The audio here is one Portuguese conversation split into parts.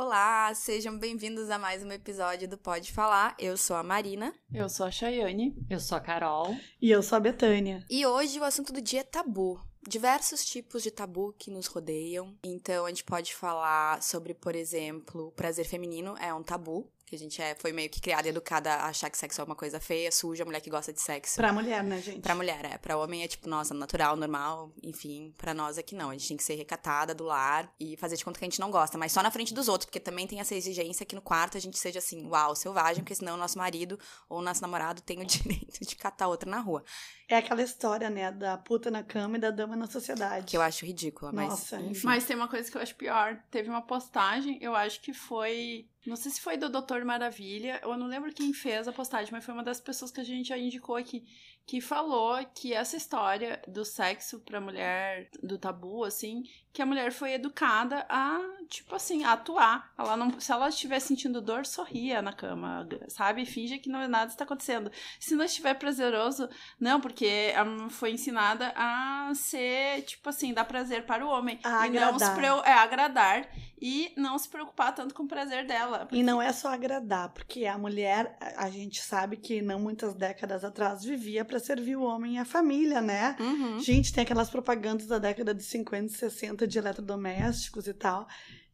Olá, sejam bem-vindos a mais um episódio do Pode Falar. Eu sou a Marina. Eu sou a Chayane. Eu sou a Carol. E eu sou a Betânia. E hoje o assunto do dia é tabu. Diversos tipos de tabu que nos rodeiam. Então a gente pode falar sobre, por exemplo, o prazer feminino é um tabu que a gente é, foi meio que criada e educada a achar que sexo é uma coisa feia, suja, mulher que gosta de sexo. Pra mulher, né, gente? Pra mulher, é. Pra homem é tipo, nossa, natural, normal, enfim. Pra nós é que não. A gente tem que ser recatada do lar e fazer de conta que a gente não gosta, mas só na frente dos outros, porque também tem essa exigência que no quarto a gente seja assim, uau, selvagem, porque senão o nosso marido ou o nosso namorado tem o direito de catar outra na rua. É aquela história, né, da puta na cama e da dama na sociedade. Que eu acho ridícula, mas. Nossa, enfim. Mas tem uma coisa que eu acho pior. Teve uma postagem, eu acho que foi. Não sei se foi do Doutor Maravilha, eu não lembro quem fez a postagem, mas foi uma das pessoas que a gente já indicou aqui, que falou que essa história do sexo pra mulher, do tabu, assim, que a mulher foi educada a, tipo assim, a atuar. Ela não, se ela estiver sentindo dor, sorria na cama, sabe? Finge que não nada está acontecendo. Se não estiver prazeroso, não, porque ela foi ensinada a ser, tipo assim, dar prazer para o homem. A e não se agradar. é, agradar e não se preocupar tanto com o prazer dela. E não é só agradar, porque a mulher, a a gente sabe que não muitas décadas atrás vivia pra servir o homem e a família, né? Uhum. Gente, tem aquelas propagandas da década de 50 e 60 de eletrodomésticos e tal.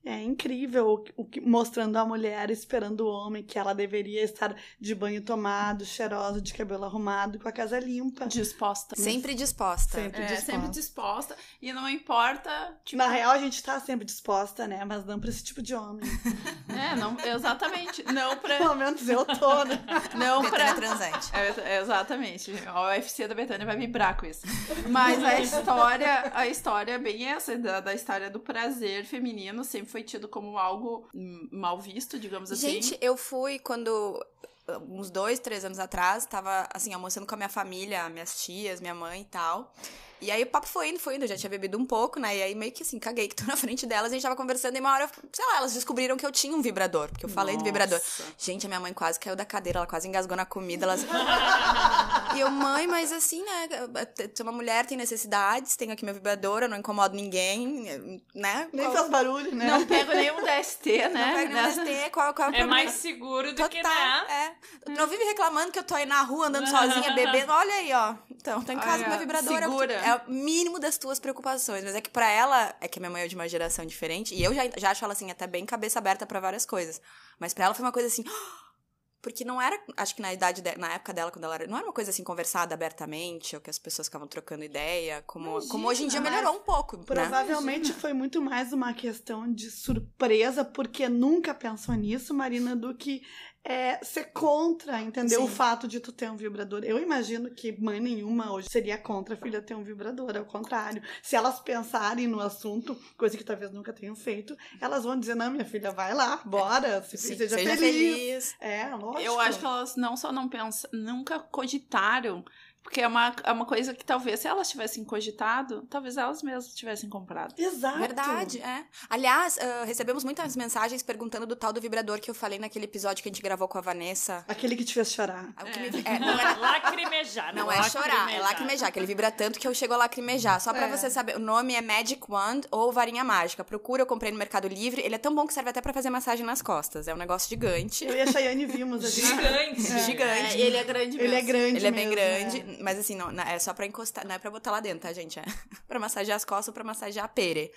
É incrível o que- mostrando a mulher esperando o homem, que ela deveria estar de banho tomado, cheirosa, de cabelo arrumado, com a casa limpa. Disposta. Sempre disposta. Sempre. É, disposta. sempre disposta. E não importa. Tipo, Na real, a gente tá sempre disposta, né? Mas não pra esse tipo de homem. É, não, exatamente. Não pra. Pelo menos eu tô, né? Não Betânia pra. transante. É, exatamente. A UFC da Betânia vai vibrar com isso. Mas a história, a história é bem essa, da, da história do prazer feminino, sempre foi tido como algo mal visto, digamos assim. Gente, eu fui quando. Uns dois, três anos atrás, tava assim, almoçando com a minha família, minhas tias, minha mãe e tal. E aí o papo foi indo, foi indo, eu já tinha bebido um pouco, né? E aí meio que assim, caguei que tô na frente delas, a gente tava conversando e uma hora, sei lá, elas descobriram que eu tinha um vibrador, porque eu falei do vibrador. Nossa. Gente, a minha mãe quase caiu da cadeira, ela quase engasgou na comida, elas... e eu, mãe, mas assim, né, sou uma mulher, tem necessidades, tenho aqui meu vibrador, eu não incomodo ninguém, né? Nem Qual- faz barulho, né? Não pego nenhum DST, não né? pego nenhum ST, qual, qual é o É problema? mais seguro do que, Total, né? é. Não vive reclamando que eu tô aí na rua andando sozinha, bebendo. Olha aí, ó. Então, tô em casa Ai, com meu vibrador. é que- segura. É, mínimo das tuas preocupações. Mas é que pra ela, é que minha mãe é de uma geração diferente. E eu já, já acho ela, assim, até bem cabeça aberta pra várias coisas. Mas pra ela foi uma coisa assim. Porque não era, acho que na idade, de- na época dela, quando ela era, não era uma coisa assim conversada abertamente, ou que as pessoas ficavam trocando ideia, como, Imagina, como hoje em dia melhorou um pouco, né? Provavelmente foi muito mais uma questão de surpresa, porque nunca pensou nisso, Marina, do que é, ser contra, entendeu? Sim. O fato de tu ter um vibrador. Eu imagino que mãe nenhuma hoje seria contra a filha ter um vibrador, ao contrário. Se elas pensarem no assunto, coisa que talvez nunca tenham feito, elas vão dizer, não, minha filha, vai lá, bora, se, Sim, seja, seja feliz. feliz. É, lógico. Eu acho que elas não só não pensam, nunca cogitaram, porque é uma, é uma coisa que talvez, se elas tivessem cogitado, talvez elas mesmas tivessem comprado. Exato. Verdade, é. Aliás, ah, recebemos muitas mensagens perguntando do tal do vibrador que eu falei naquele episódio que a gente gravou com a Vanessa. Aquele que te fez chorar. O que me- é, não é, Lacrimejar. não é chorar, é lacrimejar, que ele vibra tanto que eu chego a lacrimejar. Só pra É. você saber, o nome é Magic Wand ou Varinha Mágica. Procura, eu comprei no Mercado Livre. Ele é tão bom que serve até pra fazer massagem nas costas. É um negócio gigante. Eu e a Chayane vimos. Gigante. Gigante. É, ele é grande Ele é mesmo. grande Ele é bem mesmo, grande, é. Mas assim, não, é só pra encostar, não é pra botar lá dentro, tá, gente? É pra massagear as costas ou pra massagear a pere.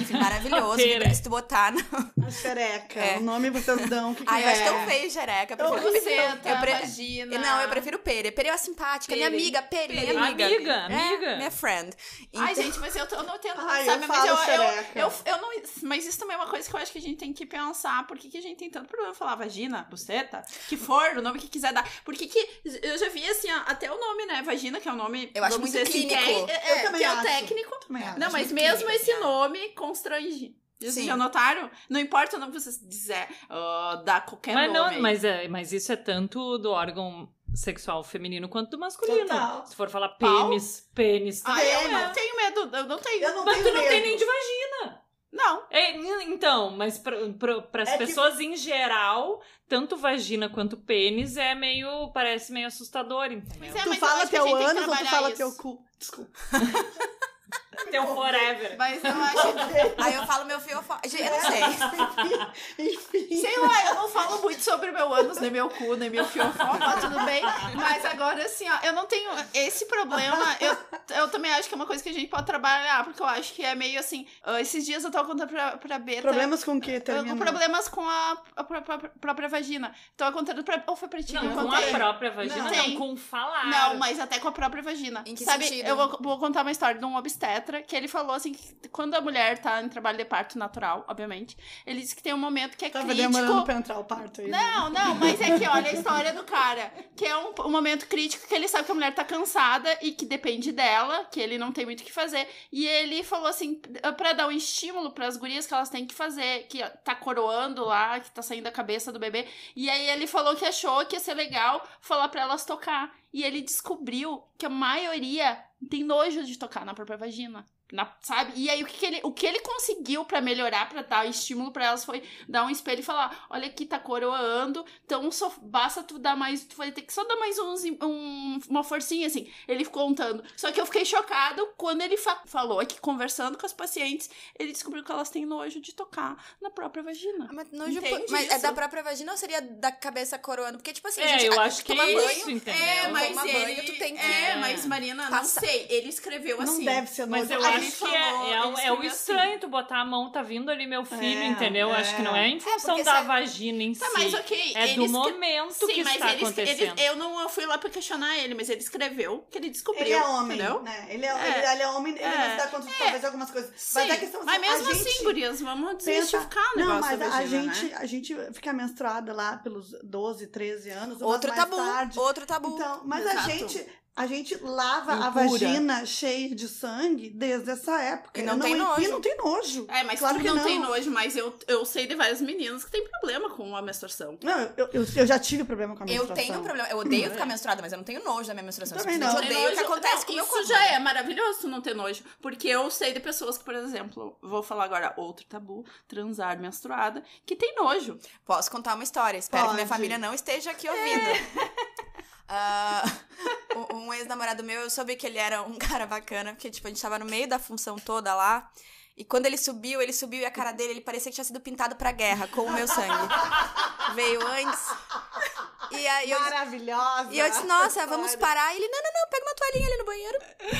Enfim, maravilhoso. Pere. Se tu botar no... A xereca. É. O nome vocês dão. Que, que Ai, eu acho é? tão feio, xereca. Eu prefiro- Buceta, eu pre- vagina. Não, eu prefiro Pere. Pere é simpática, minha Pere. amiga, Pere, minha Pere. amiga. Amiga, É, amiga. minha friend. Ai, Então- gente, mas eu, tô- eu não entendo, Ai, sabe? eu mas eu, eu, xereca. eu, eu não. Mas isso também é uma coisa que eu acho que a gente tem que pensar. Por que, que a gente tem tanto problema em falar vagina, buceta? Que for, o nome que quiser dar. Por que que. Eu já vi, assim, ó, até o nome, né? Vagina, que é o nome. Eu acho muito assim, que clínico. é, é, Eu também que é o acho. técnico. Também acho. Não, mas mesmo clínico, esse assim, nome constrange. Vocês Sim. já notaram? Não importa o nome que vocês disser, ah, dá qualquer Mas, nome. não, mas, é, mas isso é tanto do órgão sexual feminino quanto do masculino. Total. Se for falar Pau? pênis, pênis. Ah, eu não né? tenho medo, eu não tenho. Eu não Mas tenho tu não tem nem de vagina. Não. É, então, mas para as É que- pessoas em geral, tanto vagina quanto pênis é meio. parece meio assustador, entendeu? Mas é, Tu fala teu ânus ou tu fala isso. teu cu? Desculpa. Teu forever. Mas eu acho. Aí eu falo meu fiofó. Gente, eu não sei. Enfim. Sei lá, eu não falo muito sobre o meu ânus, nem meu cu, nem meu fiofó, tá tudo bem. Mas agora, assim, ó, eu não tenho esse problema. Eu, eu também acho que é uma coisa que a gente pode trabalhar, porque eu acho que é meio assim. ah, esses dias eu tava contando pra, pra Beta. Problemas com o que eu- termina? Problemas com a, a pró- pró- própria vagina. Tava contando pra. Ou foi pra ti? eu Não, com a própria vagina, Não. não, Tem. com falar. Não, mas até com a própria vagina. Em que Sabe, sentido? eu vou, vou contar uma história de um obstetra que ele falou assim: que quando a mulher tá em trabalho de parto natural, obviamente, ele disse que tem um momento que é Tava crítico. demorando pra entrar o parto aí. né? Não, não, mas é que olha a história do cara. Que é um, um momento crítico que ele sabe que a mulher tá cansada e que depende dela, que ele não tem muito o que fazer. E ele falou assim, pra dar um estímulo pras gurias que elas têm que fazer, que tá coroando lá, que tá saindo a cabeça do bebê. E aí ele falou que achou que ia ser legal falar pra elas tocar. E ele descobriu que a maioria tem nojo de tocar na própria vagina. Na, sabe? E aí o que, que ele o que ele conseguiu pra melhorar, pra dar estímulo pra elas foi dar um espelho e falar: "Olha aqui tá coroando, então só basta tu dar mais, tu vai ter que só dar mais uns um, uma forcinha assim". Ele ficou contando. Só que eu fiquei chocado quando ele fa- falou aqui conversando com as pacientes, ele descobriu que elas têm nojo de tocar na própria vagina. Mas, nojo, Entende mas é isso? da própria vagina ou seria da cabeça coroando? Porque, tipo assim, É, gente, eu a- acho que tomar é banho, isso, entendeu? É, mas ele, banho, tu tem que- É, mas Marina, Passa- não sei, ele escreveu Não assim. deve ser Mas nojo. eu A ele acho gente- que é, é, o- é o escreveu estranho tu botar a mão, tá vindo ali meu filho, É, entendeu? é. Acho que não é em função porque da vagina em Tá, si. mas ok, É do momento Sim, que mas está ele, acontecendo. ele- eu não fui lá pra questionar ele, mas ele escreveu que ele descobriu. Ele é homem, entendeu? né? Ele é, É. Ele, ele é homem, ele É. não se dá conta de talvez algumas coisas. Sim, mas a questão mas a mesmo gente assim, gurias, vamos pensa- desmistificar o Não, negócio mas da a vagina, gente, né? a gente fica menstruada lá pelos 12, 13 anos, Outro tabu, tarde. outro tabu. Então, mas a gente, a gente lava a Impura. vagina cheia de sangue desde essa época. E não Eu tem E nojo. não tem nojo. É, mas claro tu que não, não. tem nojo, mas eu, eu sei de vários meninos que tem problema com a menstruação. Não, eu, eu, eu já tive problema com a Eu menstruação. tenho problema. Eu odeio ficar menstruada, mas eu não tenho nojo da minha menstruação. Também não. odeio o que acontece não, com o meu Isso corpo. já é maravilhoso tu não ter nojo. Porque eu sei de pessoas que, por exemplo, vou falar agora outro tabu, transar menstruada, que tem nojo. Posso contar uma história. Espero que minha Pode. família não esteja aqui ouvindo. Ah, um- um ex-namorado meu, eu soube que ele era um cara bacana, porque, tipo, a gente tava no meio da função toda lá. E quando ele subiu, ele subiu e a cara dele, ele parecia que tinha sido pintado pra guerra, com o meu sangue. Veio antes. E aí eu, Maravilhosa. e eu disse, nossa, vamos parar. E ele, não, não, toalhinha ali no banheiro.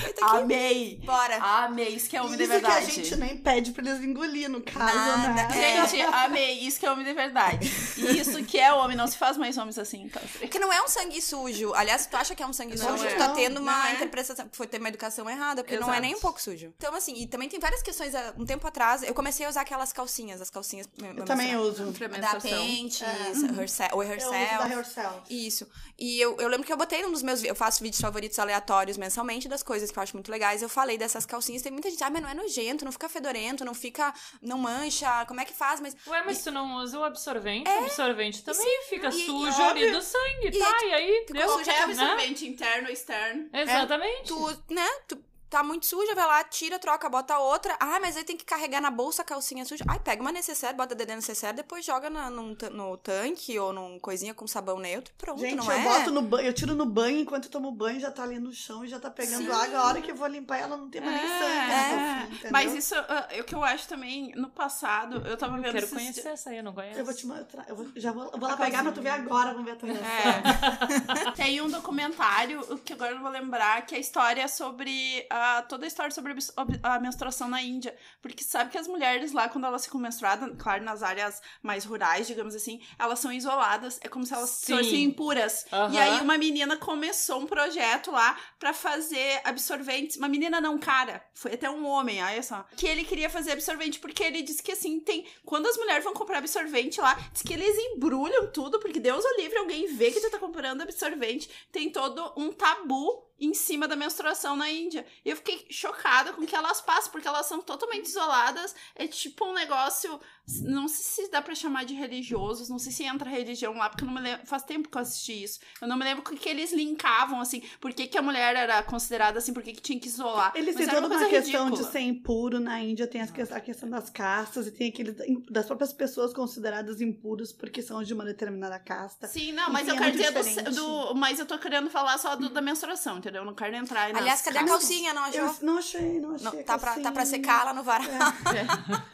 Aqui. Amei! Bora. Amei, isso que é homem de Isso que a verdade. gente nem pede pra eles engolir, no caso, Nada, né? é. Gente, amei, isso que é homem de verdade. E isso que é homem, não se faz mais homens assim, então. Porque não é um sangue sujo. Aliás, tu acha que é um sangue Não sujo, é. tu tá tendo uma é. interpretação. Foi ter uma educação errada, porque não é Exato. nem um pouco sujo. Então, assim, e também tem várias questões. ah, Um tempo atrás, eu comecei a usar aquelas calcinhas, as calcinhas. Eu também uso. Da. Pentes, É. Herself, ou Eu uso da Herself. Herself. Isso. E eu, eu lembro que eu botei num dos meus. Eu faço vídeos favoritos aleatórios mensalmente das coisas que eu acho muito legais. Eu falei dessas calcinhas. Tem muita gente, ah, mas não é nojento, não fica fedorento, não fica. Não mancha. Como é que faz? Mas. Ué, mas tu não usa o absorvente? O absorvente também fica É. e- sujo e ali do sangue, E tá? E aí, ficou deu, Qualquer né? absorvente interno externo. Exatamente. Tu, né? Tu tá muito suja, vai lá, tira, troca, bota outra. Ah, mas aí tem que carregar na bolsa a calcinha suja. Ai, pega uma necessaire, bota dedé necessaire, depois joga na, num no tanque ou num coisinha com sabão neutro. Pronto, Gente, não eu é? boto no banho, eu tiro no banho, enquanto eu tomo banho, já tá ali no chão e já tá pegando Sim. água. A hora que eu vou limpar ela, não tem mais nem sangue. É, calcinha, entendeu? Mas isso ah, é o que eu acho também, no passado, eu tava vendo Quero esses conhecer essa aí, eu não conheço. Eu vou te mostrar. Eu vou, já vou, eu vou lá A pegar pra calcinha. tu ver agora, vamos ver a tua reação. É. Tem um documentário, o que agora eu não vou lembrar, que é a história sobre. A toda a história sobre a menstruação na Índia. Porque sabe que as mulheres lá, quando elas ficam menstruadas, claro, nas áreas mais rurais, digamos assim, elas são isoladas. É como se elas Sim. fossem impuras. Aham. E aí uma menina começou um projeto lá pra fazer absorventes. Uma menina não, cara. Foi até um homem, olha só. Que ele queria fazer absorvente porque ele disse que assim, tem. Quando as mulheres vão comprar absorvente lá, diz que eles embrulham tudo, porque Deus o livre, alguém vê que tu tá comprando absorvente. Tem todo um tabu em cima da menstruação na Índia. E eu fiquei chocada com o que elas passam, porque elas são totalmente isoladas. É tipo um negócio. Não sei se dá pra chamar de religiosos, não sei se entra religião lá, porque eu não me lembro. Faz tempo que eu assisti isso. Eu não me lembro o que, eles linkavam, assim, por que, que a mulher era considerada assim, por que, que tinha que isolar. Eles têm toda uma coisa questão ridícula. de ser impuro. Na Índia tem a questão das castas e tem aquele das próprias pessoas consideradas impuras porque são de uma determinada casta. Sim, não, mas Enfim, eu é quero dizer do, do- Mas eu tô querendo falar só do- da menstruação, entendeu? Eu não quero entrar nas Aliás, cadê a calcinha? Não achou? Eu não achei, não achei. Não, tá, pra, tá pra secar lá no varal.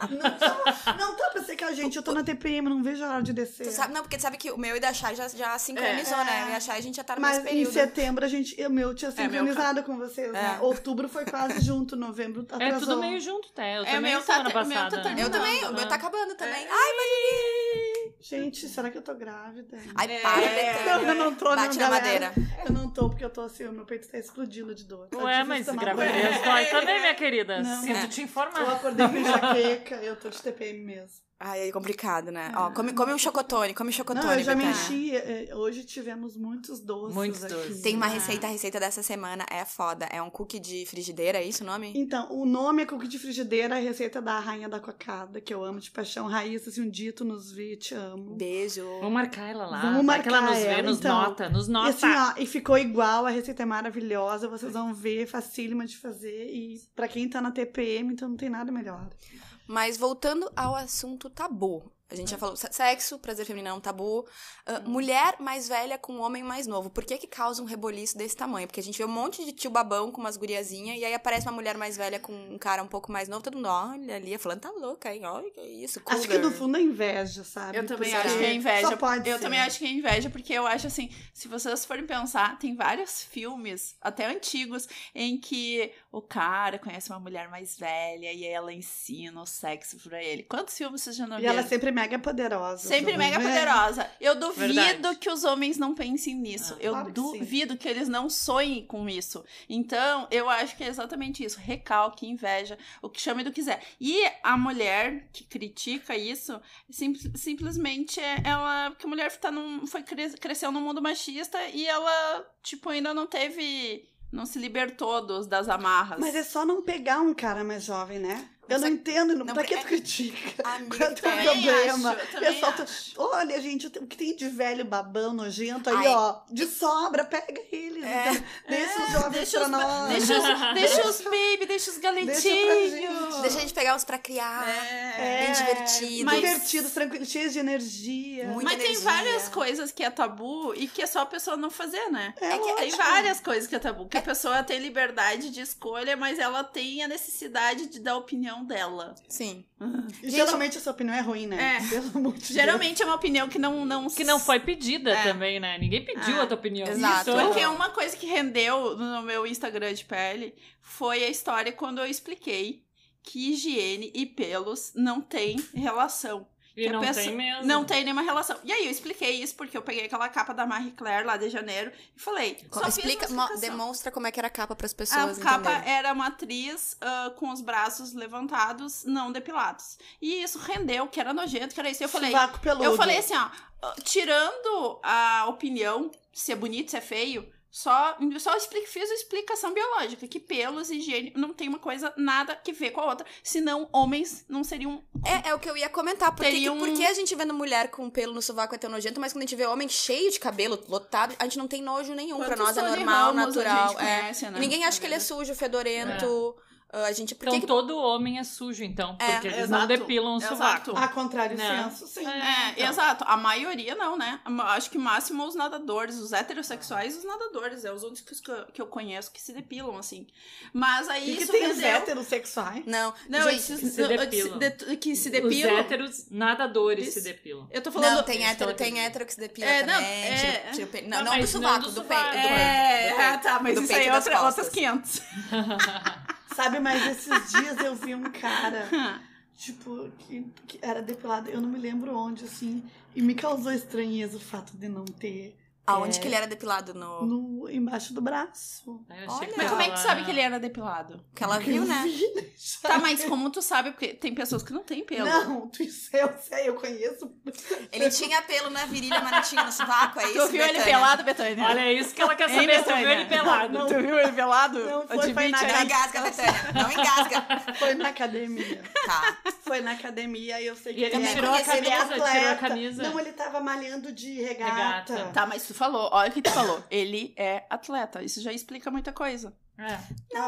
Não tá, não tá pra secar, gente. Eu tô na TPM, não vejo a hora de descer. Tu sabe- não, porque tu sabe que o meu e da Chay já, já sincronizou, É. né? Eu e a Chay a gente já tá no Mas mesmo em período. setembro a gente. O meu tinha É, meu sincronizado com vocês, né? É. Outubro foi quase junto, novembro É atrasou. tudo meio junto, tá? Eu É, também meu tá meu tá passada. Eu também, o meu tá acabando também. É. Ai, mas... Gente, será que eu tô grávida? Ai, É. para, Não, Betânia. eu não tô, não, Bate na galera. madeira. Eu não tô, porque eu tô assim, o meu peito tá explodindo de dor. Tá Ué, difícil mas gravidez dói também, minha querida. Não. Sinto É. te Eu informar. acordei com enxaqueca, eu tô de TPM mesmo. Ai, é complicado, né? Ó, come, come um chocotone, come chocotone, Não, eu já me enchi. é, Hoje tivemos muitos doces. Muitos aqui. doces. Tem uma Ah. receita, a receita dessa semana é foda. É um cookie de frigideira, é isso o nome? Então, o nome é cookie de frigideira, a receita da rainha da cocada, que eu amo de paixão. Raíssa, se um dia tu nos vê, te amo. Beijo. Vamos marcar ela lá. Vamos que ela marcar nos vê, nos então. nota, nos E nota. assim, ó, e ficou igual, a receita é maravilhosa, vocês vão ver, facílima de fazer. E pra quem tá na TPM, então não tem nada melhor. Mas voltando ao assunto tabu. A gente já falou se- sexo, prazer feminino é um tabu. Ah, mulher mais velha com um homem mais novo. Por que que causa um reboliço desse tamanho? Porque a gente vê um monte de tio babão com umas guriazinhas e aí aparece uma mulher mais velha com um cara um pouco mais novo. Todo mundo olha ali, falando, tá louca, hein? Olha que isso, Acho que cougar." no fundo é inveja, sabe? Eu também Porque acho que é inveja. Só pode eu ser. também acho que é inveja, porque eu acho assim, se vocês forem pensar, tem vários filmes, até antigos, em que o cara conhece uma mulher mais velha e ela ensina o sexo pra ele. Quantos filmes vocês já não E viram? ela é sempre mega poderosa. Sempre mega poderosa. Eu duvido Verdade. que os homens não pensem nisso. Ah, eu claro que duvido que eles não sonhem com isso. Então, eu acho que é exatamente isso. Recalque, inveja, o que chame do quiser. E a mulher que critica isso, sim- simplesmente é ela. Porque a mulher tá num, foi cres, cresceu num mundo machista e ela, tipo, ainda não teve. Não se libertou dos, das amarras. Mas é só não pegar um cara mais jovem, né? Eu não entendo. Não, não, pra que é- tu critica? Amiga, Qual é o teu problema? acho, É só tu-. Olha, gente, o que tem de velho babão nojento aí, Ai. ó, de sobra, pega eles. É. então, deixa os jovens Deixa pra os, nós. deixa os, deixa os baby, deixa os Deixa galetinhos. gente. Deixa a gente pegar uns pra criar. É. Bem divertidos. Mas divertidos, tranquilos, cheios de energia. Muito Mas tem energia. várias coisas que é tabu e que é só a pessoa não fazer, né? É, que Tem várias coisas que é tabu. Que a pessoa tem liberdade de escolha, mas ela tem a necessidade de dar a opinião dela. Sim. E geralmente essa opinião é ruim, né? É. Pelo amor de Deus. Geralmente é uma opinião que não. não Que não foi pedida É. também, né? Ninguém pediu Ah, a tua opinião. exato. Isso. Porque uma coisa que rendeu no meu Instagram de pele foi a história quando eu expliquei que higiene e pelos não têm relação. E que a não tem mesmo. Não tem nenhuma relação. E aí eu expliquei isso porque eu peguei aquela capa da Marie Claire lá de janeiro e falei. Só fiz Explica, demonstra como é que era a capa pras A pessoas capa entenderem. era uma atriz ah, com os braços levantados, não depilados. E isso rendeu, que era nojento, que era isso. Eu falei, peludo. eu falei assim, ó, tirando a opinião se é bonito, se é feio, só, só expli- fiz a explicação biológica, que pelos e higiene não tem uma coisa nada que ver com a outra, senão homens não seriam É, é o que eu ia comentar. Por que, que, Teria um- por que a gente vendo mulher com pelo no sovaco é tão nojento, mas quando a gente vê homem cheio de cabelo, lotado, a gente não tem nojo nenhum. pra Quantos nós é normal, natural. é. conhece, né? E ninguém acha que ele é sujo, fedorento. ah, A gente. Então que que- todo homem é sujo, então. É, Porque eles não exato, depilam o exato. sovaco. A contrário Né? senso, sim. É, então. exato. A maioria não, né? Acho que máximo os nadadores, os heterossexuais e os nadadores. É os únicos que eu, que eu conheço que se depilam, assim. Mas aí E que isso tem os rendeu... heterossexuais. Não, Não, gente, esses que se não, depilam. de- que se Os depilam. héteros nadadores Isso. se depilam. Eu tô falando. não, tem hétero, tem hétero que se depila É, não, também. é. Não, Tá, não do não sovaco, do do peito. sovaco. do peito, É, do peito. ah, tá, mas Do isso aí é outra, outras 500. Sabe, mas esses dias eu vi um cara, tipo, que, que era depilado, eu não me lembro onde, assim, e me causou estranheza o fato de não ter Aonde É. que ele era depilado? No... no, embaixo do braço. Achei Olha. Mas como é que tu sabe que ele era depilado? Que ela viu, né? vi, né? Tá, mas como tu sabe? Porque tem pessoas que não têm pelo. Não, tu, eu sei, eu conheço. Ele tinha pelo na virilha, mas não tinha no sovaco, é isso? Tu viu ele Betânia? pelado, Betânia? Olha, é isso que ela quer saber. Tu viu ele pelado. Não. Tu viu ele pelado? Não, foi- foi na aí. Não engasga, Betânia. Não engasga. Foi na academia. Tá. Foi na academia e eu sei que E ele ele também tirou a camisa, tirou a camisa. Não, ele tava malhando de regata. Regata. Tá, mas tu falou, olha o que tu falou. Ele é atleta. Isso já explica muita coisa. É.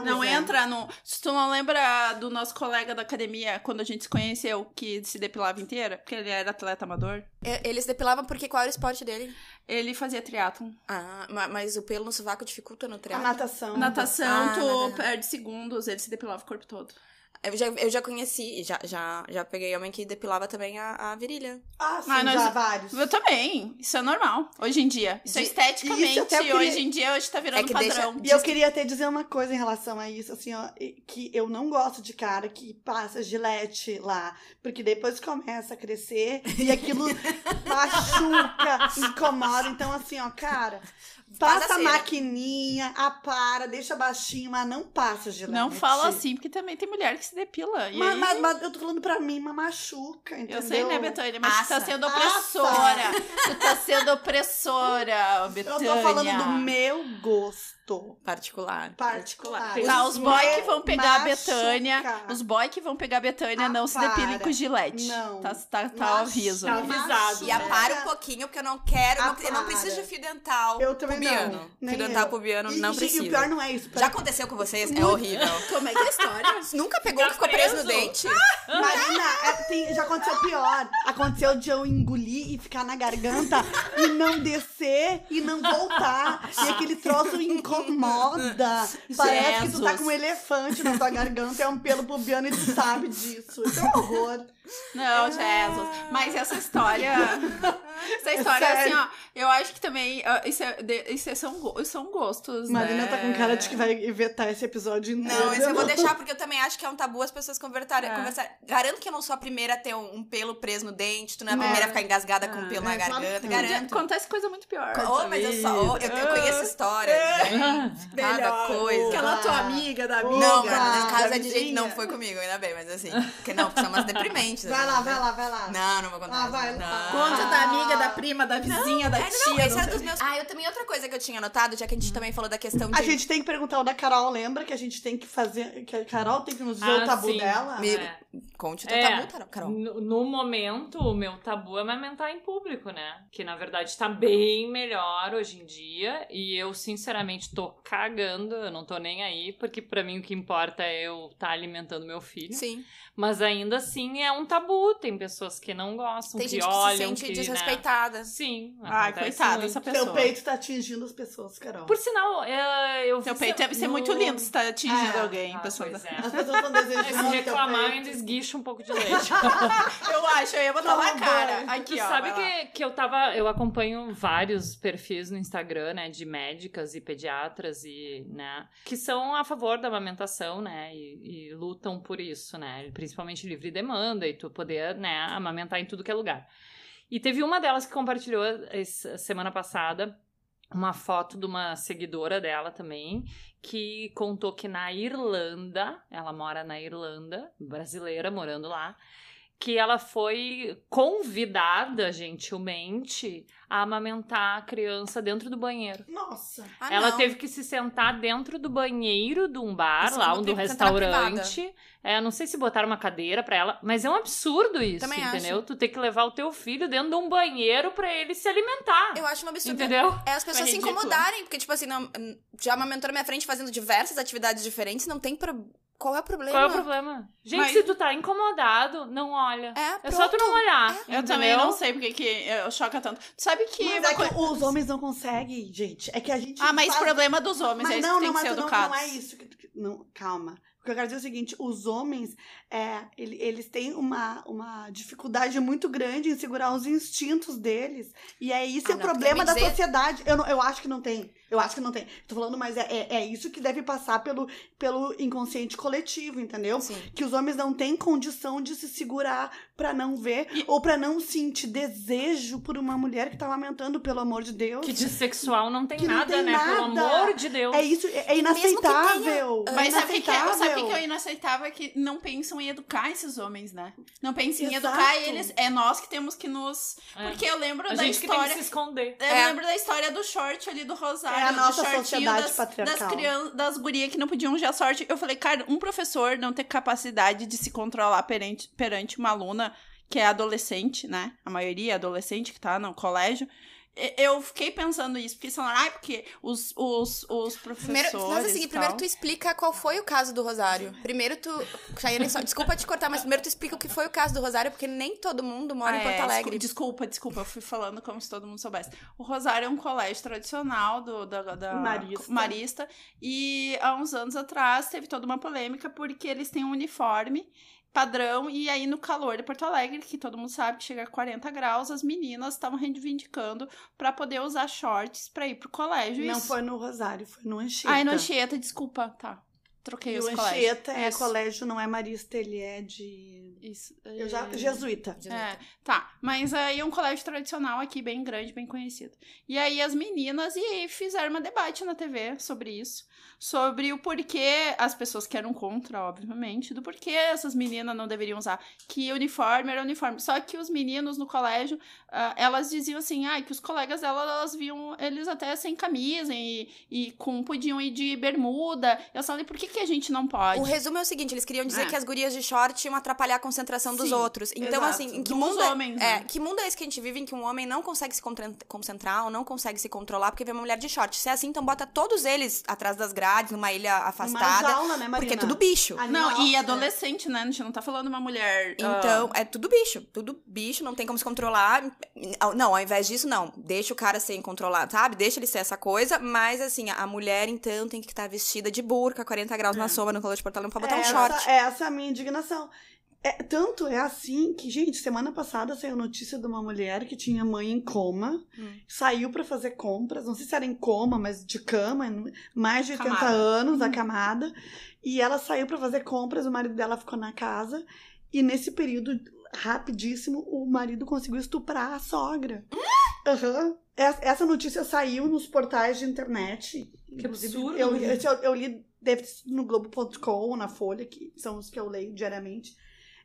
Não mas é. entra no. Se tu não lembra do nosso colega da academia, quando a gente se conheceu, que se depilava inteira, porque ele era atleta amador, E- Eles depilavam porque qual era o esporte dele? ele fazia triatlon. Ah, ma- mas o pelo no sovaco dificulta no A triatlo. natação. Natação, Ah, tu natação. perde segundos, ele se depilava o corpo todo. Eu já, eu já conheci, já, já, já peguei homem que depilava também a, a virilha. Ah, sim, Mas nós- já vários. Eu também. Isso é normal, hoje em dia. Isso é De- esteticamente, Isso queria- hoje em dia, hoje tá virando É que deixa- padrão. E eu queria até dizer uma coisa em relação a isso, assim, ó, que eu não gosto de cara que passa gilete lá, porque depois começa a crescer e aquilo machuca, incomoda. Então, assim, ó, cara, Passa a assim, né? maquininha, apara, deixa baixinho, mas não passa gilete. Não fala assim, porque também tem mulher que se depila. E Mas, aí- mas- mas eu tô falando pra mim, mas machuca, entendeu? Eu sei, né, Betânia? Mas tu tá Assa. sendo Assa. opressora. tu tá sendo opressora, Eu Betânia. tô falando do meu gosto Particular. particular. Tá, os boy que vão pegar a. Betânia. Os boy que vão pegar a Betânia Ah, não se para. depilem com gilete. Não. Tá, tá, tá o Machuca. aviso. Tá avisado. E apara um pouquinho, porque eu não quero. eu não- eu não preciso de fio dental Eu também pubiano. não. nem Fio dental eu. pubiano E- não precisa. E o pior não é isso. Já aconteceu com vocês? É horrível. Como é que é a história? Nunca pegou que ficou preso no dente? Marina, é, tem- já aconteceu pior. Aconteceu de eu engolir e ficar na garganta e não descer e não voltar. E aquele troço incomoda. Parece que tu tá Jesus. com um elefante na tua garganta, é um pelo pubiano e tu sabe disso. Isso é um horror. Não, Jesus. Mas essa história. Essa história, É sério. assim, ó. Eu acho que também. ah, Isso, é, isso é- são, são gostos. Marina né? tá com cara de que vai vetar esse episódio inteiro. Não, esse eu vou deixar porque eu também acho que é um tabu as pessoas conversarem. É. conversarem. Garanto que eu não sou a primeira a ter um, um pelo preso no dente, tu não é a Não. primeira a ficar engasgada com Ah, um pelo na é, garganta. não. Garanto. Acontece coisa muito pior. Oh, mas eu só. oh, eu, eu conheço histórias. gente. Cada Melhor, coisa. Aquela tua amiga da amiga. Não, mas no caso é de gente não foi comigo, ainda bem, mas assim. Porque não, são umas deprimentes. Vai assim, lá, né? vai lá, vai lá. Não, não vou contar. Ah, vai lá. Não. Conta da amiga, da prima, da vizinha, da É, tia. não, esse não dos meus. Ah, eu também outra coisa que eu tinha anotado, já que a gente também falou da questão de. A gente tem que perguntar o da Carol, lembra que a gente tem que fazer. Que a Carol tem que nos dizer Ah, o tabu sim. dela? Me- É. Conte teu É. tabu, Carol. Carol. No, no momento, o meu tabu é amamentar em público, né? Que na verdade tá bem melhor hoje em dia. E eu, sinceramente, tô cagando, eu não tô nem aí, porque pra mim o que importa é eu estar alimentando meu filho. Sim. Mas ainda assim é um tabu. Tem pessoas que não gostam, Tem que gente que olham, se sente que, né? desrespeitada. Sim. Ai, coitada muito. essa pessoa. Teu peito tá atingindo as pessoas, Carol. Por sinal, é, eu Teu peito deve ser no- muito lindo se tá atingindo É. alguém. Ah, pessoa. pois é. As pessoas estão desejando. Se reclamar, ainda esguicha um pouco de leite. Eu acho, eu ia botar Toma na cara. banho. Aqui, Tu ó. sabe que, que eu tava. Eu acompanho vários perfis no Instagram, né? De médicas e pediatras e, né? Que são a favor da amamentação, né? E, e lutam por isso, né? Principalmente livre demanda e tu poder, né, amamentar em tudo que é lugar. E teve uma delas que compartilhou essa semana passada uma foto de uma seguidora dela também, que contou que na Irlanda, ela mora na Irlanda, brasileira morando lá, que ela foi convidada gentilmente a amamentar a criança dentro do banheiro. Nossa. Ah, ela não. teve que se sentar dentro do banheiro de um bar, Isso lá, um do restaurante. É, não sei se botaram uma cadeira pra ela, mas é um absurdo isso, Também acho. entendeu? Tu ter que levar o teu filho dentro de um banheiro pra ele se alimentar. Eu acho um absurdo. Entendeu? É as pessoas É se incomodarem, porque, tipo assim, não, já amamentou na minha frente fazendo diversas atividades diferentes, não tem pro... Qual é o problema? Qual é o problema? Gente, Mas- se tu tá incomodado, não olha. É, É só tu não olhar. Eu entendeu? também não sei porque que eu choca tanto. Sabe que. É que os homens não conseguem, gente. É que a gente. Ah, mas faz- problema dos homens, Mas é isso não, que tem não, que mas ser não, educados. não é isso. que- que- Não, calma. O que eu quero dizer é o seguinte: os homens, é, ele- eles têm uma, uma dificuldade muito grande em segurar os instintos deles. E é isso Ah, o não, problema da dizer- sociedade. Eu, não- eu acho que não tem. Eu acho que não tem. Tô falando, mas é, é, é isso que deve passar pelo, pelo inconsciente coletivo, entendeu? Sim. que os homens não têm condição de se segurar pra não ver ou pra não sentir desejo por uma mulher que tá amamentando, pelo amor de Deus. Que de sexual não tem Que não nada, tem né? Pelo nada. amor de Deus. É isso, é é inaceitável. tenha- É Mas sabe o que, que é? inaceitável. Sabe o que é inaceitável? É que não pensam em educar esses homens, né? Não pensam em Exato. educar eles. É nós que temos que nos. É. Porque eu lembro A da gente que tem história. que se esconder. Eu É. lembro da história do short ali do Rosário. É a do nossa sociedade das, patriarcal. Das, crianças, das gurias que não podiam usar sorte. Eu falei, cara, um professor não ter capacidade de se controlar perante, perante uma aluna que é adolescente, né? A maioria é adolescente que tá no colégio. Eu fiquei pensando isso, porque eles falaram, ai, porque os, os, os professores. Primeiro, e primeiro tal." tu explica qual foi o caso do Rosário. Primeiro tu. Chayane, só, desculpa te cortar, mas primeiro tu explica o que foi o caso do Rosário, porque nem todo mundo mora Ah, em é, Porto Alegre. descul- Desculpa, desculpa, eu fui falando como se todo mundo soubesse. O Rosário é um colégio tradicional do, da, da Marista. Marista, e há uns anos atrás teve toda uma polêmica porque eles têm um uniforme padrão e aí no calor de Porto Alegre, que todo mundo sabe que chega a 40 graus, as meninas estavam reivindicando pra poder usar shorts pra ir pro colégio. Não Isso- foi no Rosário, foi no Anchieta. Ai, no Anchieta, desculpa, tá. Troquei E os o. Anchieta é Isso. colégio, não é marista, ele é de... Isso. Eu já... é- Jesuíta. É, tá. Mas aí é um colégio tradicional aqui, bem grande, bem conhecido. E aí as meninas e fizeram um debate na TV sobre isso. Sobre o porquê as pessoas que eram contra, obviamente, do porquê essas meninas não deveriam usar. Que uniforme era uniforme. Só que os meninos no colégio, ah, elas diziam assim, ah, que os colegas delas, elas viam eles até sem camisa e, e com, podiam ir de bermuda. Elas falaram, por que, que a gente não pode? O resumo é o seguinte, eles queriam dizer É. que as gurias de short iam atrapalhar a concentração dos Sim, outros. Então, exato. assim, em que Dos mundo é- homens, é, né? que mundo é esse que a gente vive em que um homem não consegue se concentrar ou não consegue se controlar porque vê uma mulher de short? Se é assim, então bota todos eles atrás das grades, numa ilha Uma afastada, jaula, né, Marina? porque é tudo bicho. Animal, Não, e é. adolescente, né? A gente não tá falando uma mulher. ah, Então, é tudo bicho. Tudo bicho, não tem como se controlar. Não, ao invés disso, não. Deixa o cara ser incontrolável, sabe? Deixa ele ser essa coisa. Mas, assim, a mulher, então, tem que estar vestida de burca, 40 graus na sombra, no calor de Porto Alegre, pra botar um essa, short. Essa é a minha indignação. É, tanto é assim que, gente, semana passada saiu notícia de uma mulher que tinha mãe em coma, Hum. saiu pra fazer compras, não sei se era em coma, mas de cama, mais de 80 Camada. anos, Uhum. acamada, e ela saiu pra fazer compras, o marido dela ficou na casa, e nesse período rapidíssimo, o marido conseguiu estuprar a sogra. Aham. Essa essa notícia saiu nos portais de internet. Que absurdo. Eu, eu, eu li, deve ter sido no Globo.com, na Folha, que são os que eu leio diariamente.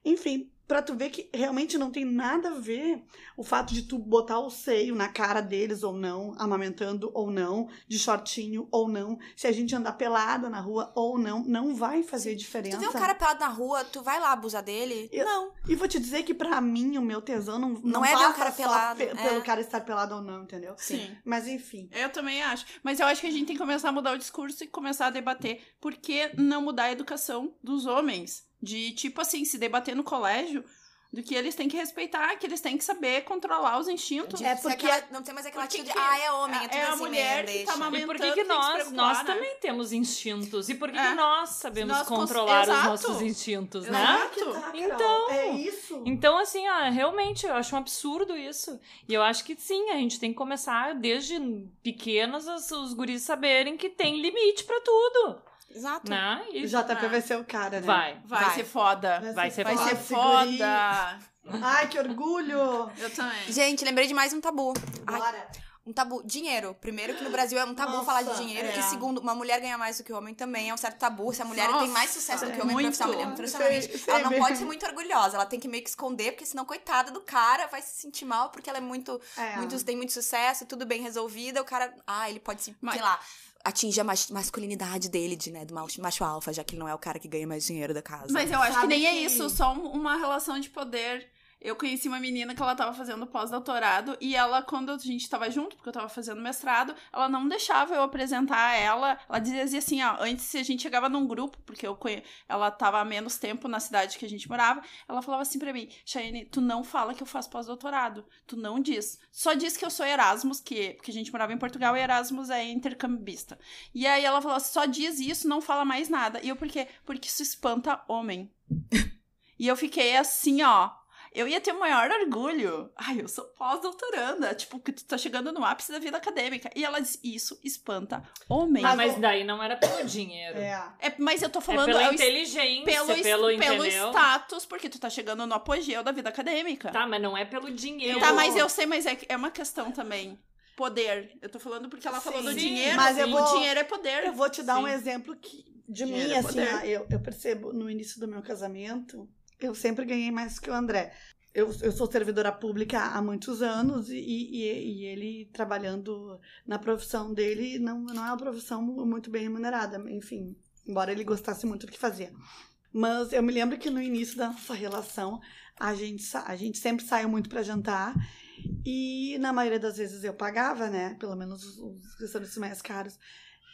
Enfim, pra tu ver que realmente não tem nada a ver o fato de tu botar o seio na cara deles ou não, amamentando ou não, de shortinho ou não, se a gente andar pelada na rua ou não, não vai fazer diferença. Tu vê um cara pelado na rua, tu vai lá abusar dele? Eu- Não. E vou te dizer que pra mim o meu tesão não, não, é ver um cara pelado, pe- é. pelo cara estar pelado ou não, entendeu? Sim. Mas enfim. Eu também acho. Mas eu acho que a gente tem que começar a mudar o discurso e começar a debater por que não mudar a educação dos homens. De, tipo assim, se debater no colégio do que eles têm que respeitar, que eles têm que saber controlar os instintos. É porque- aquela- não tem mais aquela atitude, que- ah, é homem, é tudo é a assim mulher mesmo, que tá mamando- E por que, que nós, nós né? também temos instintos? E por que, É. que nós sabemos Nós cons- controlar os Exato. nossos instintos, Exato. né? Carol. Então. É isso. Então, assim, ó, realmente, eu acho um absurdo isso. E eu acho que sim, a gente tem que começar desde pequenos os, os guris saberem que tem limite pra tudo, Exato. né? E O JP Ah. vai ser o cara, né? vai. Vai, Vai. ser foda. Vai ser Vai foda. ser Esse guri. foda. Ai, que orgulho! Eu também. Gente, lembrei de mais um tabu. Ai, Bora. um tabu. Dinheiro. Primeiro, que no Brasil é um tabu Nossa, falar de dinheiro. é. E segundo, uma mulher ganha mais do que o homem também é um certo tabu. Se a mulher Nossa, tem mais sucesso do que o homem muito. profissionalmente, profissionalmente Sei- sei ela não pode ser muito orgulhosa. Ela tem que meio que esconder, porque senão, coitada do cara, vai se sentir mal porque ela é muito. É. muito tem muito sucesso, tudo bem resolvida. O cara. Ah, ele pode se. Mas- Sei lá. Atingir a mas- masculinidade dele, de, né, do macho, macho alfa, já que ele não é o cara que ganha mais dinheiro da casa. Mas eu acho que Sabe nem é que- isso, só um- uma relação de poder. Eu conheci uma menina que ela tava fazendo pós-doutorado e ela, quando a gente tava junto, porque eu tava fazendo mestrado, ela não deixava eu apresentar ela. Ela dizia assim, ó, antes a gente chegava num grupo, porque eu conhe... ela tava há menos tempo na cidade que a gente morava, ela falava assim pra mim, Chayane, tu não fala que eu faço pós-doutorado, tu não diz. Só diz que eu sou Erasmus, que porque a gente morava em Portugal e Erasmus é intercambista. E aí ela falou, só diz isso, não fala mais nada. E eu, por quê? Porque isso espanta homem. e eu fiquei assim, ó. Eu ia ter o maior orgulho. Ai, eu sou pós-doutoranda. Tipo, que tu tá chegando no ápice da vida acadêmica. E ela disse, isso espanta homem. Ah, Mas daí não era pelo dinheiro. É, É. Mas eu tô falando pela é es- inteligência, pelo, pelo, pelo status, porque tu tá chegando no apogeu da vida acadêmica. Tá, mas não é pelo dinheiro. Tá, mas eu sei, mas é, é uma questão também. Poder. Eu tô falando porque ela falou Sim. do Sim, dinheiro. mas eu o vou- dinheiro é poder. Eu vou te dar um Sim. exemplo que, de Dinheiro mim, é assim, ó, eu, eu percebo no início do meu casamento, eu sempre ganhei mais que o André. Eu, eu sou servidora pública há muitos anos e, e, e ele trabalhando na profissão dele não, não é uma profissão muito bem remunerada, enfim, embora ele gostasse muito do que fazia. Mas eu me lembro que no início da nossa relação, a gente, a gente sempre saiu muito para jantar E na maioria das vezes eu pagava, né? Pelo menos os, os restaurantes mais caros.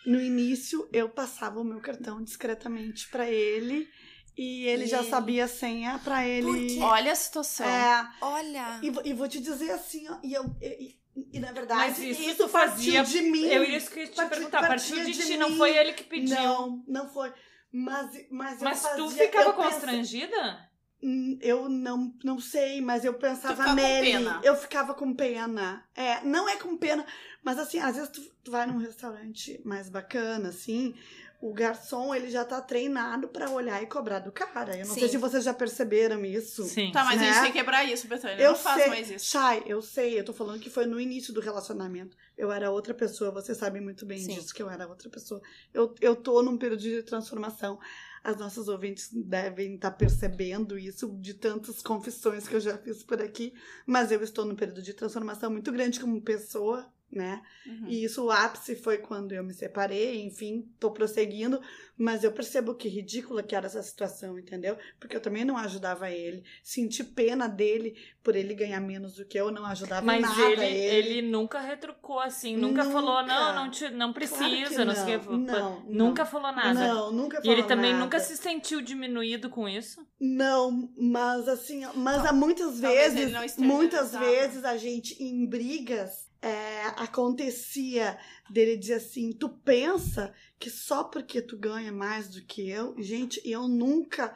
No início, eu passava o meu cartão discretamente pra ele. E ele E já ele? sabia a senha pra ele. Olha a situação. É, Olha. e, vou- e vou te dizer assim, ó, e, eu, e, e- e na verdade, Mas isso isso, tu fazia- partiu de mim. Eu isso que eu ia te Parti- perguntar. Partiu de de ti, não mim. foi ele que pediu. Não, não foi. Mas, mas, eu Mas tu fazia- ficava constrangida? Hum, Eu não, não sei, mas eu pensava nele. Eu ficava com pena. É, não é com pena, mas assim, às vezes tu, tu vai num restaurante mais bacana, assim, o garçom, ele já tá treinado pra olhar e cobrar do cara. Eu não Sim. sei se vocês já perceberam isso. Sim. Tá, mas a gente Né? tem que quebrar isso, Betânia. Eu não faz mais isso. Chay, eu sei, eu tô falando que foi no início do relacionamento. Eu era outra pessoa, vocês sabem muito bem Sim. disso, que eu era outra pessoa. Eu, eu tô num período de transformação. As nossas ouvintes devem estar percebendo isso de tantas confissões que eu já fiz por aqui, mas eu estou num período de transformação muito grande como pessoa, né? Uhum. E isso, o ápice foi quando eu me separei, enfim, tô prosseguindo, mas eu percebo que ridícula que era essa situação, entendeu? Porque eu também não ajudava ele, senti pena dele por ele ganhar menos do que eu, não ajudava Mas nada ele, ele. ele nunca retrucou assim, nunca, Nunca. falou, não, não, te, não Claro precisa, que não, sei o que. não, não, Nunca não. falou nada. Não, nunca E ele falou também nada. nunca se sentiu diminuído com isso? Não, mas assim, mas há muitas vezes, não muitas vezes a gente em brigas é, acontecia dele dizer assim, tu pensa que só porque tu ganha mais do que eu, gente, eu nunca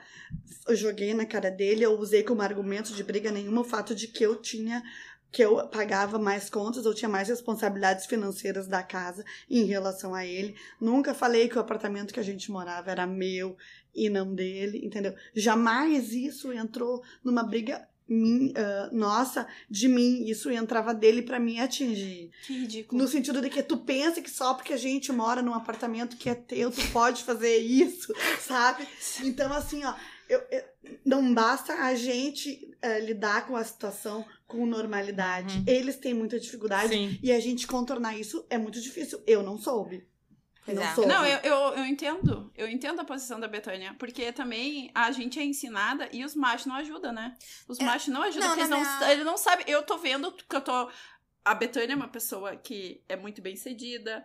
joguei na cara dele, eu usei como argumento de briga nenhuma o fato de que eu tinha que eu pagava mais contas, eu tinha mais responsabilidades financeiras da casa em relação a ele. Nunca falei que o apartamento que a gente morava era meu e não dele, entendeu? Jamais isso entrou numa briga min- ah, nossa de mim, isso entrava dele pra me atingir. Que ridículo. No sentido de que tu pensa que só porque a gente mora num apartamento que é teu, tu pode fazer isso, sabe? Então, assim, ó, eu- eu- não basta a gente eh, lidar com a situação com normalidade. Uhum. Eles têm muita dificuldade Sim. e a gente contornar isso é muito difícil. Eu não soube. Pois não é. Não, eu, eu, eu entendo. Eu entendo a posição da Betânia. Porque também a gente é ensinada e os machos não ajudam, né? Os É, machos não ajudam, não, porque eles na não, minha- ele não sabe. Eu tô vendo que eu tô. A Betânia é uma pessoa que é muito bem sucedida.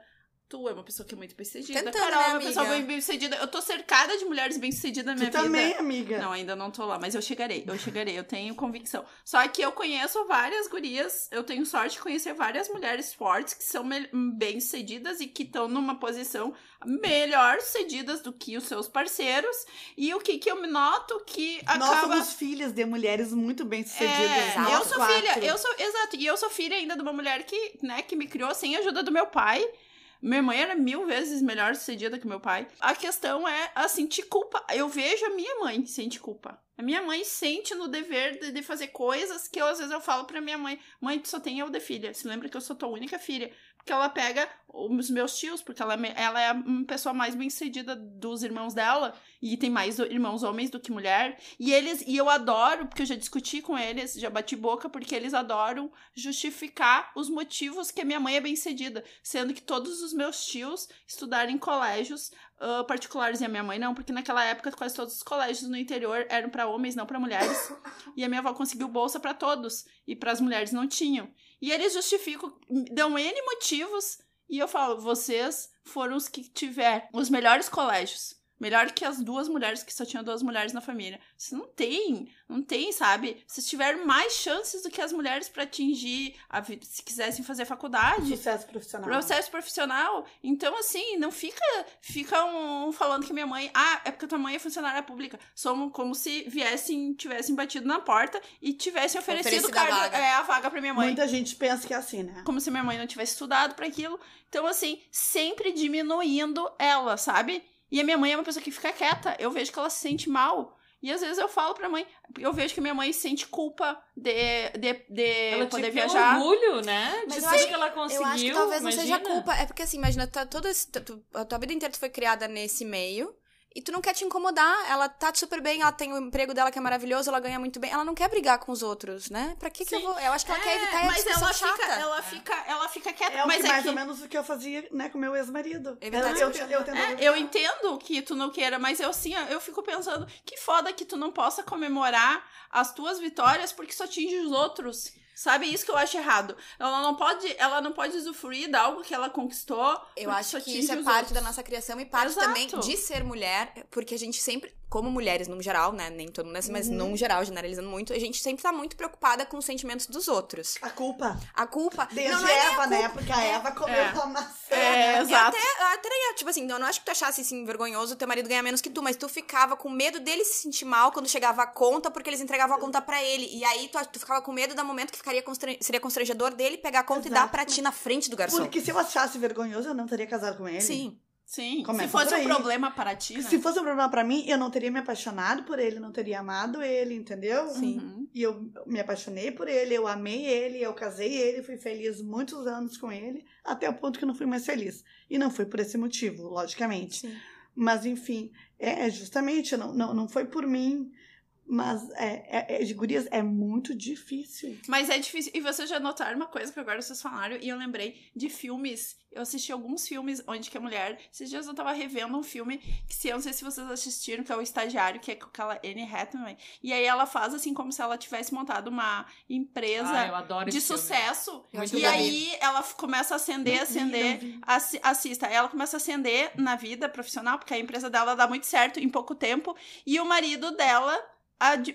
Tu é uma pessoa que é muito bem sucedida. Tentando, Carol né, é uma pessoa bem bem sucedida. Eu tô cercada de mulheres bem sucedidas na minha Tu vida. também, amiga. Não, ainda não tô lá, mas eu chegarei, eu chegarei, eu tenho convicção. Só que eu conheço várias gurias, eu tenho sorte de conhecer várias mulheres fortes que são me- bem sucedidas e que estão numa posição melhor sucedidas do que os seus parceiros. E o que que eu noto que Nós acaba somos filhas de mulheres muito bem sucedidas. é, eu sou Quatro. filha, eu sou, exato, e eu sou filha ainda de uma mulher que, né, que me criou sem a ajuda do meu pai. Minha mãe era mil vezes melhor sucedida que meu pai. A questão é, assim, te culpa. Eu vejo a minha mãe sente culpa. A minha mãe sente no dever de, de fazer coisas que eu, às vezes eu falo pra minha mãe: mãe, tu só tem eu de filha. Se lembra que eu sou tua única filha. Porque ela pega os meus tios, porque ela, é ela é a pessoa mais bem sucedida dos irmãos dela. E tem mais irmãos homens do que mulher. E eles, e eu adoro, porque eu já discuti com eles, já bati boca, porque eles adoram justificar os motivos que a minha mãe é bem sucedida. Sendo que todos os meus tios estudaram em colégios ah, particulares e a minha mãe não, porque naquela época quase todos os colégios no interior eram para homens, não para mulheres. e a minha avó conseguiu bolsa para todos e para as mulheres não tinham. E eles justificam, dão N motivos e eu falo, vocês foram os que tiveram os melhores colégios. Melhor que as duas mulheres, que só tinham duas mulheres na família. Você não tem, não tem, sabe? Vocês tiveram mais chances do que as mulheres para atingir a vida, se quisessem fazer faculdade Sucesso profissional. processo profissional. Então, assim, não fica ficam falando que minha mãe, ah, é porque tua mãe é funcionária pública. Somos como se viessem, tivessem batido na porta e tivessem oferecido Oferecido a cargo- vaga. é, a vaga pra minha mãe. Muita gente pensa que é assim, né? Como se minha mãe não tivesse estudado pra aquilo. Então, assim, sempre diminuindo ela, sabe? E a minha mãe é uma pessoa que fica quieta. Eu vejo que ela se sente mal. E às vezes eu falo pra mãe, eu vejo que minha mãe sente culpa de, de, de Ela poder tinha viajar. orgulho, né? De tudo acho- que ela conseguiu. Eu acho que talvez não seja imagina. culpa. É porque assim, imagina, tá toda, a tua vida inteira tu foi criada nesse meio. E tu não quer te incomodar. Ela tá super bem, ela tem o emprego dela que é maravilhoso, ela ganha muito bem. Ela não quer brigar com os outros, né? Pra que que eu Sim. vou... Eu acho que ela quer É, evitar a mas discussão ela chata. fica, ela fica, ela fica quieta. É o mas que é mais que- ou menos o que eu fazia, né, com meu ex-marido. Evitar Eu, eu, eu, É, evitar. eu entendo que tu não queira, mas eu assim, eu fico pensando, que foda que tu não possa comemorar as tuas vitórias porque só atinge os outros. Sabe? Isso que eu acho errado. Ela não pode, ela não pode usufruir de algo que ela conquistou. Eu acho que isso é parte outros. da nossa criação e parte Exato. também de ser mulher, porque a gente sempre, como mulheres no geral, né, nem todo mundo é assim, mas Uhum. no geral, generalizando muito, a gente sempre tá muito preocupada com os sentimentos dos outros. A culpa. A culpa... Desde não, não é Eva, né? culpa. Porque a Eva comeu É. a maçã. É, Eu exato. até, eu até, tipo assim, eu não acho que tu achasse assim, vergonhoso teu marido ganhar menos que tu, mas tu ficava com medo dele se sentir mal quando chegava a conta, porque eles entregavam a conta pra ele. E aí tu, tu ficava com medo do momento que ficaria constran- seria constrangedor dele pegar a conta e dar Exato. pra ti na frente do garçom. Porque se eu achasse vergonhoso, eu não teria casado com ele. Sim. Sim. Começa Se fosse um problema para ti, né? Se fosse um problema pra mim, eu não teria me apaixonado por ele, não teria amado ele, entendeu? Sim. Uhum. E eu me apaixonei por ele, eu amei ele, eu casei ele, fui feliz muitos anos com ele, até o ponto que eu não fui mais feliz. E não foi por esse motivo, logicamente. Sim. Mas, enfim, é, é justamente, não, não, não foi por mim. Mas, é, é, é, de gurias, é muito difícil. Mas é difícil. E vocês já notaram uma coisa que agora vocês falaram, e eu lembrei de filmes. Eu assisti alguns filmes onde que a mulher. Esses dias eu tava revendo um filme que, se eu não sei se vocês assistiram, que é o Estagiário, que é com aquela Anne Hathaway. E aí ela faz assim como se ela tivesse montado uma empresa Ah, eu adoro de sucesso. E aí ela começa a acender, Não acender. não vi. Assi- assista. Ela começa a ascender na vida profissional, porque a empresa dela dá muito certo em pouco tempo. E o marido dela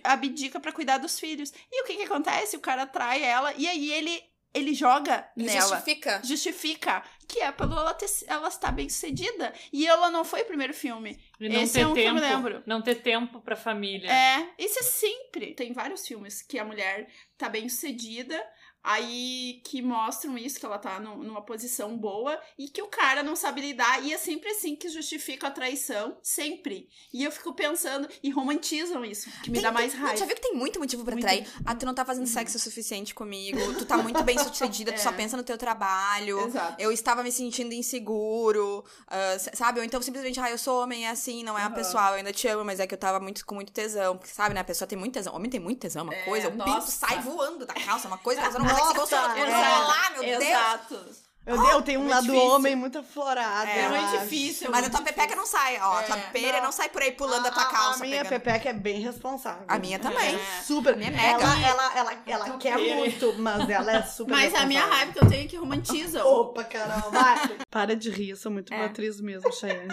abdica pra cuidar dos filhos. E o que que acontece? O cara trai ela e aí ele, ele joga Ele nela. justifica. Justifica que é pelo ela, ter, ela estar bem sucedida. E ela não foi o primeiro filme. E não Esse ter é um que eu tempo, me lembro. Não ter tempo pra família. É, isso é sempre. Tem vários filmes que a mulher tá bem sucedida, aí que mostram isso, que ela tá num- numa posição boa, e que o cara não sabe lidar, e é sempre assim que justifica a traição, sempre. E eu fico pensando, e romantizam isso, que me Tem- dá mais tem- raiva. Já viu que tem muito motivo pra Muito. trair? Ah, tu não tá fazendo sexo o suficiente comigo, tu tá muito bem sucedida, tu só É. pensa no teu trabalho. Exato. Eu estava me sentindo inseguro, s- sabe? Ou então simplesmente, ah, eu sou homem, é assim, não é a Aham. pessoal, eu ainda te amo, mas é que eu tava muito, com muito tesão. Porque, sabe, né? A pessoa tem muito tesão. Homem tem muito tesão, uma É, coisa. O pinto nossa. sai voando da calça, uma coisa que a pessoa não se Nossa, consolar. é. consolar, meu Deus. Eu, eu tenho um muito lado difícil. homem muito aflorado. É eu muito difícil. Mas a muito tua pepeca não sai, ó. A tua É, pera não. não. sai por aí pulando a, a, tua calça. A minha pegando. pepeca é bem responsável. A minha também. É. Super. A minha é mega. Ela, ela, ela, ela quer Topeira. muito, mas ela é super Mas a minha raiva que eu tenho é que romantizam. Opa, Carol, vai. Para de rir, eu sou muito É. atriz mesmo, Cheyenne.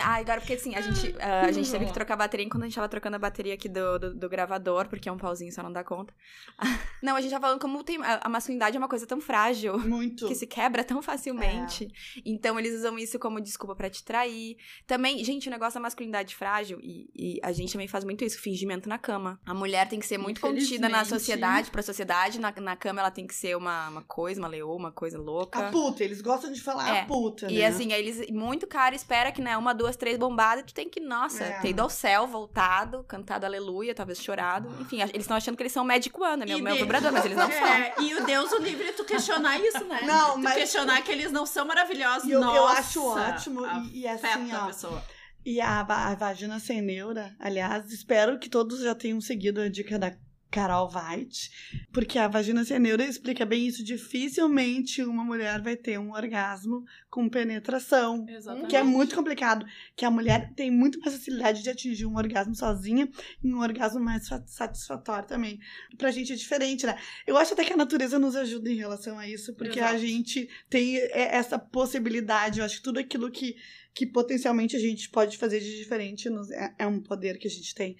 Ah, agora porque assim, a gente, ah, a gente teve que trocar a bateria enquanto a gente tava trocando a bateria aqui do, do, do gravador, porque é um pauzinho, só não dá conta. Não, a gente tá falando como tem, a, a masculinidade é uma coisa tão frágil. Muito. Que se quebra tão facilmente. Então, eles usam isso como desculpa pra te trair. Também, gente, o negócio da masculinidade frágil, e, e a gente também faz muito isso, fingimento na cama. A mulher tem que ser muito contida na sociedade, pra sociedade. Na, na cama, ela tem que ser uma, uma coisa, uma leoa, uma coisa A louca. puta, eles gostam de falar É. a puta, E né? assim, aí eles. Muito cara espera que, né, uma, duas, três bombadas, tu tem que, nossa, É. ter ido ao céu, voltado, cantado aleluia, talvez chorado. Enfim, eles estão achando que eles são Magic One, né? Meu, E meu de- vibrador, mas eles não são. É, e o Deus o livre é tu questionar isso, né? Não, tu mas- questionar que eles não são maravilhosos. Eu, eu Nossa, acho ótimo. E, e assim, a ó. pessoa. E a, a vagina sem neura, aliás, espero que todos já tenham seguido a dica da Carol White, porque a vagina sem neura explica bem isso. Dificilmente uma mulher vai ter um orgasmo com penetração. Exatamente. Que é muito complicado. Que a mulher tem muito mais facilidade de atingir um orgasmo sozinha e um orgasmo mais sa- satisfatório também. Pra gente é diferente, né? Eu acho até que a natureza nos ajuda em relação a isso, porque a Exato. gente tem essa possibilidade. Eu acho que tudo aquilo que, que potencialmente a gente pode fazer de diferente é, é um poder que a gente tem.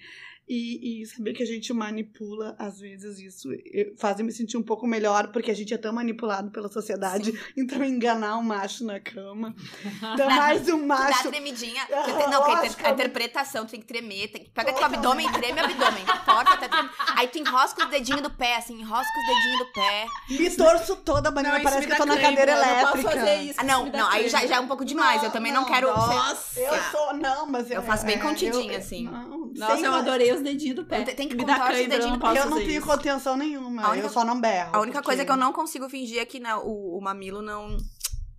E, e saber que a gente manipula, às vezes, isso faz eu me sentir um pouco melhor, porque a gente é tão manipulado pela sociedade. Então, enganar um macho na cama. Então, mais um Tu dá a macho. tremidinha. Ah, tem- não, a, lógico, inter- a eu- interpretação, tu tem que tremer. Tem que, pega teu abdômen, treme o abdômen. Forte até treme. Aí tu enrosca os dedinhos do pé, assim, enrosca os dedinhos do pé. Me torço toda, banana, isso parece que eu tô na cãibra, cadeira eu não elétrica. posso fazer isso. Ah, não, dá não, aí já, já é um pouco demais. eu também não, quero. Nossa! Eu sou, não, mas Eu faço bem é, contidinho, eu- assim. Não, Nossa, sem- eu adorei os dedinhos do pé. Tem- tem que me os cãibra, eu dedinhos não do Eu não tenho isso. contenção nenhuma, única- eu só não berro. A única coisa porque- que eu não consigo fingir é que né, o, o mamilo não.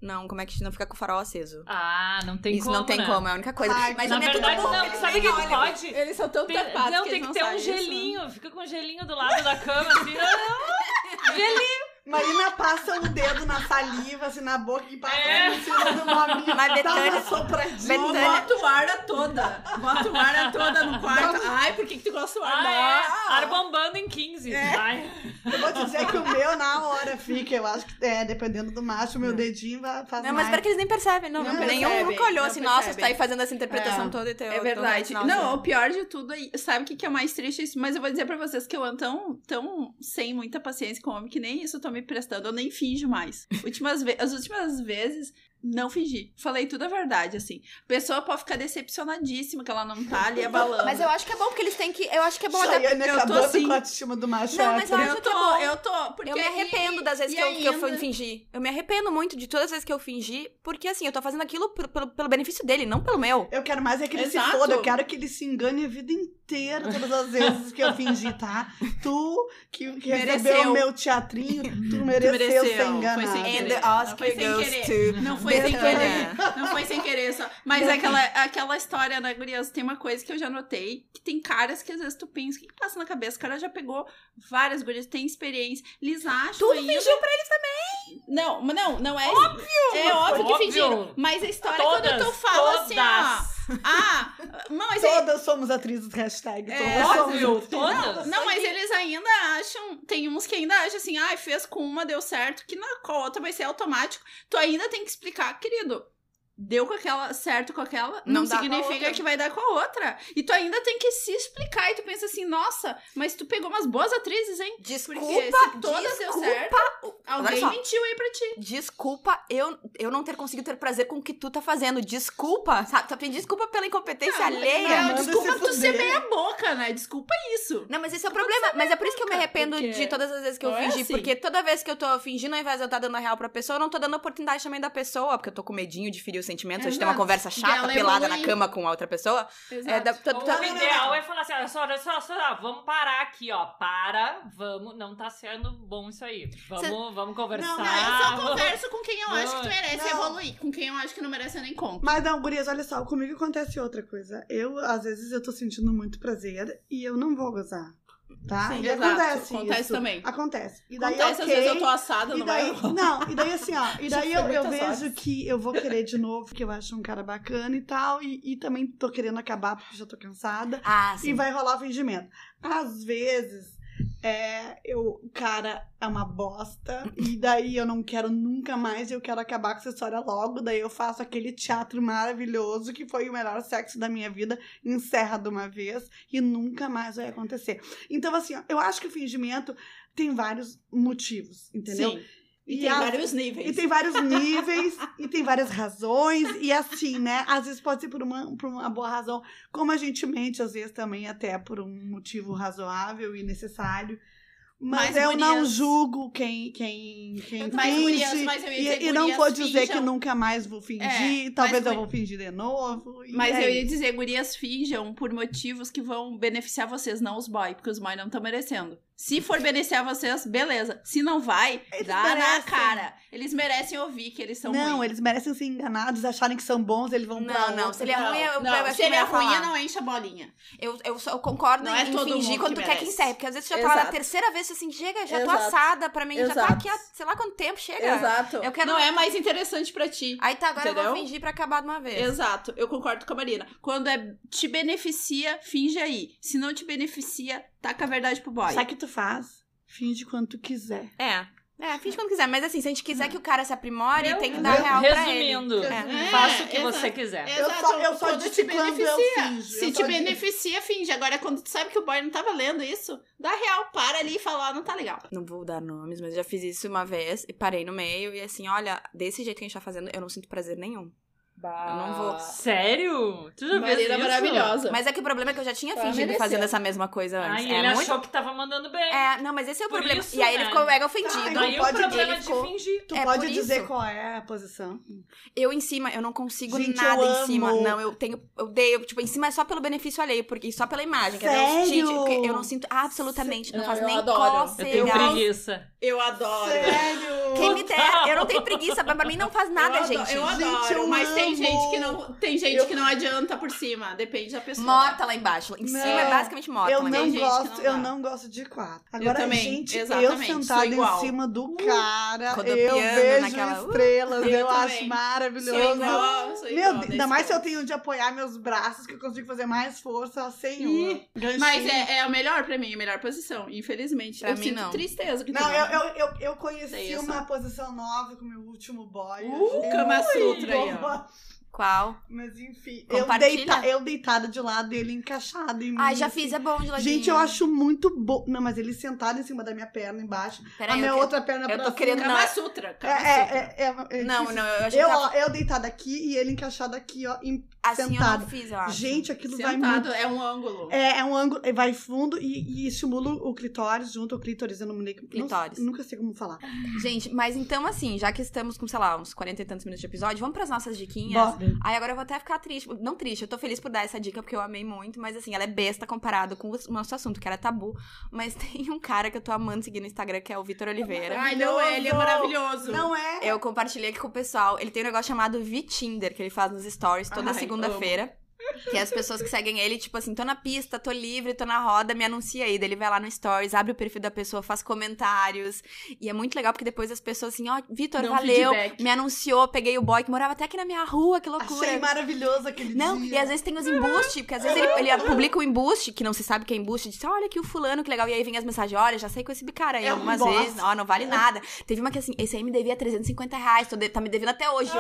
Não, como é que não fica com o farol aceso? Ah, não tem Isso como, não tem né? como, é a única coisa. Ai, Mas Na a minha é tudo verdade, bom, não. Sabe o que olham. pode? Eles são tão Tem- tapados não, que tem eles que ter um sabem isso. gelinho. Fica com um gelinho do lado da cama, assim. ah, gelinho. Marina passa o dedo na saliva, assim, na boca e passa É. em cima do mamilo. Mas Betânia- sopradinha. Eu Betânia- boto Arda toda. Boto Arda toda no quarto. Ai, por que, que tu gosta do Arda? Ah, é. Ar bombando em 15. É. Ai. Eu vou te dizer que o meu, na hora, fica. Eu acho que, é, dependendo do macho, o meu dedinho vai faz Não, mas mais. espera que eles nem percebem. Não, Não nenhum percebem, nunca olhou não assim, nossa, percebem. tá aí fazendo essa interpretação É. toda e teu. É verdade. teu- Não, o pior de tudo aí, sabe o que, que é mais triste? Isso, Mas eu vou dizer pra vocês que eu ando tão, tão sem muita paciência com homem que nem isso eu tô me prestando. Eu nem finjo mais. Últimas As últimas vezes, não fingi. Falei tudo a verdade, assim. A pessoa pode ficar decepcionadíssima que ela não tá ali abalando. Mas eu acho que é bom, porque eles têm que. Eu acho que é bom até. Chayane eu tô assim. com a autoestima do macho Não, mas eu acho eu que é tô, bom. eu tô, porque eu me arrependo das vezes que eu, que eu ainda- fui fingi. Eu me arrependo muito de todas as vezes que eu fingi, porque assim, eu tô fazendo aquilo pelo, pelo, pelo benefício dele, não pelo meu. Eu quero mais é que ele Exato. se foda. Eu quero que ele se engane a vida inteira, todas as vezes que eu fingi, tá? Tu, que, que recebeu o meu teatrinho, tu mereceu, mereceu, ser foi enganado. sem And querer. the Não Oscar foi sem goes querer. to. Não foi sem Betânia. querer. Não foi sem querer só. Mas é aquela, aquela história, né, Gurias? Tem uma coisa que eu já notei: que tem caras que às vezes tu pensa, o que, que passa na cabeça? O cara já pegou várias gurias, tem experiência. Eles acham. Tu ainda... fingiu pra eles também! Não, mas não, não é. Óbvio! É óbvio que Óbvio. fingiram. Mas a história é quando Todas, tu fala todas. assim, ó. Ah, não, mas Todas somos atrizes, hashtag. É, Todas Óbvio, somos. todas. Não, mas eles ainda acham. Tem uns que ainda acham assim, ah, fez com uma, deu certo, que na com a outra vai ser automático. Tu ainda tem que explicar, querido. Deu com aquela, certo com aquela, não, Não significa que vai dar com a outra. E tu ainda tem que se explicar. E tu pensa assim, nossa, mas tu pegou umas boas atrizes, hein? Desculpa, Porque se todas deu desculpa. certo, alguém só. mentiu aí pra ti. Desculpa eu, eu não ter conseguido ter prazer com o que tu tá fazendo. Desculpa, sabe? Tu pedindo desculpa pela incompetência Não, alheia. não, desculpa se tu ser meia boca, né? Desculpa isso. Não, mas esse é o problema. Mas é por isso que eu me arrependo porque de todas as vezes que eu não é fingi. assim. Porque toda vez que eu tô fingindo, ao invés de eu estar dando a real pra pessoa, eu não tô dando a oportunidade também da pessoa. Porque eu tô com medinho de ferir os sentimentos, ou de ter uma Exato. conversa chata, ela pelada na cama com a outra pessoa. Exato. É, da, to- o ideal é falar assim, olha só, olha só, olha só, vamos parar aqui, ó. Para, vamos, não tá sendo bom isso aí. Vamos, vamos conversar. Não, não, eu só converso com quem eu acho que tu merece Não. evoluir. Com quem eu acho que não merece eu nem conto. Mas não, gurias, olha só, comigo acontece outra coisa. Eu, às vezes, eu tô sentindo muito prazer e eu não vou gozar. Tá? Sim, e exato. acontece Acontece isso. também. Acontece. E daí, Acontece, ok. às vezes eu tô assada, E não daí, vai. não, e daí assim, ó, e daí eu, eu vejo horas. que eu vou querer de novo, que eu acho um cara bacana e tal, e, e também tô querendo acabar porque já tô cansada, Ah, e sim. vai rolar o fingimento. Às vezes, é, eu, o cara é uma bosta, e daí eu não quero nunca mais, eu quero acabar com essa história logo, daí eu faço aquele teatro maravilhoso que foi o melhor sexo da minha vida, encerra de uma vez, e nunca mais vai acontecer. Então, assim, eu acho que o fingimento tem vários motivos, entendeu? Sim. E, E tem as- vários níveis. E tem vários níveis, e tem várias razões, e assim, né? Às vezes pode ser por uma, por uma boa razão, como a gente mente, às vezes também até por um motivo razoável e necessário. Mas, Mas, eu não gurias- julgo quem, quem, quem Mas, finge. gurias, mas eu ia dizer, e, e não vou dizer que finjam. nunca mais vou fingir, É, talvez eu vou fingir de novo. Mas é eu ia dizer, gurias finjam por motivos que vão beneficiar vocês, não os boy, porque os boy não estão merecendo. Se for beneficiar vocês, beleza. Se não vai, Eles dá na merecem. cara. Eles merecem ouvir que eles são Não, ruins. eles merecem ser enganados, acharem que são bons, eles vão pra Não, não. Se ele é ruim, eu, eu não, acho se ele é eu ruim, falar. não enche a bolinha. Eu, eu, eu concordo Não é em fingir mundo quando que tu quer que merece. encerre. Porque às vezes tu já tá lá Exato. na terceira vez, assim, chega, já tô Exato. assada pra mim, já tá Exato. aqui há sei lá quanto tempo, chega. Exato. Eu quero- Não é mais interessante pra ti. Aí tá, agora eu Entendeu? vou fingir pra acabar de uma vez. Exato, eu concordo com a Marina. Quando é te beneficia, finge aí. Se não te beneficia, taca a verdade pro boy. Sabe o que tu faz? Finge quando tu quiser. É. É, finge quando quiser. Mas assim, se a gente quiser que o cara se aprimore, Eu- tem que dar real pra ele. Resumindo, É. faça o que É, você exato. quiser. Eu só- eu só quando te quando eu beneficia. finjo, Se eu te beneficia, finge. Agora, quando tu sabe que o boy não tá valendo isso, dá real, para ali e fala, "Ah, não tá legal. Não vou dar nomes, mas já fiz isso uma vez e parei no meio e assim, olha, desse jeito que a gente tá fazendo, eu não sinto prazer nenhum. Eu não vou. Sério? Tu já fez Marina isso? maravilhosa. Mas é que o problema é que eu já tinha Tá fingido fazendo essa mesma coisa antes. Ai, é ele muito. achou que tava mandando bem. É, não, mas esse é o Por problema. isso, e aí ele né? ficou mega ofendido. Tá, Daí Não pode- o problema ele de ficou- fingir. Tu É pode dizer isso. qual é a posição? Eu em cima, eu não consigo Gente, nada eu em cima. Não, eu tenho. Eu dei, eu, tipo, em cima é só pelo benefício alheio, porque só pela imagem. Quer dizer, Sério? porque eu não sinto absolutamente, não, Não, faz eu nem adoro. Eu tenho cócega. preguiça. Eu adoro. Sério? Quem me dera, eu não tenho preguiça, pra mim não faz nada, eu gente. Eu adoro, eu mas tem amo. gente que não tem gente Eu- que não adianta por cima, depende da pessoa. Morta lá embaixo. Em cima é Não, basicamente morta. Eu não Tem gosto, não eu não gosto de quatro. Agora, também, gente, eu sentada sou em cima do cara, eu rodopiando vejo naquela- uh, estrelas, eu, eu acho maravilhoso. Sou igual, sou Meu igual, Deus, ainda mais se eu tenho onde apoiar meus braços, que eu consigo fazer mais força sem um ganchinho. Mas é, é a melhor pra mim, a melhor posição, infelizmente. Pra eu mim, sinto não. tristeza que Não, eu, eu, eu, eu conheci eu uma posição nova com o meu último boy. Uh, Kama Sutra aí, ó. Qual? Mas enfim, eu, Compartilha. deita, eu deitada de lado e ele encaixado em mim. Ai, já assim. fiz, é bom de ladinho. Gente, eu acho muito bom. Não, mas ele sentado em cima da minha perna embaixo. Peraí, a minha eu que- outra perna eu pra tô cima. querendo- Kama Não, Sutra, É, Kama Sutra. é, é, é, é Não, difícil. não, eu achei Eu, que ó, tava... eu deitada aqui e ele encaixado aqui, ó, em- assim eu sentado. não fiz, eu acho. Gente, aquilo vai muito. Sentado é um ângulo. É, é um ângulo, é, vai fundo e, e estimula o clitóris junto ao clítoris, eu não me lembro. não- Clitóris. nunca sei como falar. Gente, mas então assim, já que estamos com, sei lá, uns 40 e tantos minutos de episódio, vamos pras nossas diquinhas. Bora. Aí agora eu vou até ficar triste. Não triste, eu tô feliz por dar essa dica, porque eu amei muito, mas assim, ela é besta comparado com o nosso assunto, que era tabu. Mas tem um cara que eu tô amando seguir no Instagram, que é o Vitor Oliveira. Ai, não, ele é maravilhoso. Não é? Eu compartilhei aqui com o pessoal. Ele tem um negócio chamado Vitinder, que ele faz nos stories toda Ai, segunda-feira. Que as pessoas que seguem ele, tipo assim, tô na pista, tô livre, tô na roda, me anuncia aí. Daí ele vai lá no stories, abre o perfil da pessoa, faz comentários. E é muito legal porque depois as pessoas assim, ó, Vitor, Dá um valeu, feedback. me anunciou, peguei o boy que morava até aqui na minha rua, que loucura. Achei maravilhoso aquele Não, dia. e às vezes tem os embuste, porque às vezes ele, ele publica o embuste, que não se sabe que é embuste, diz, olha aqui o fulano, que legal. E aí vem as mensagens, olha, já sei com esse cara aí É um algumas bosta. vezes, ó, não vale nada. Teve uma que assim, esse aí me devia 350 reais, tô de- tá me devendo até hoje.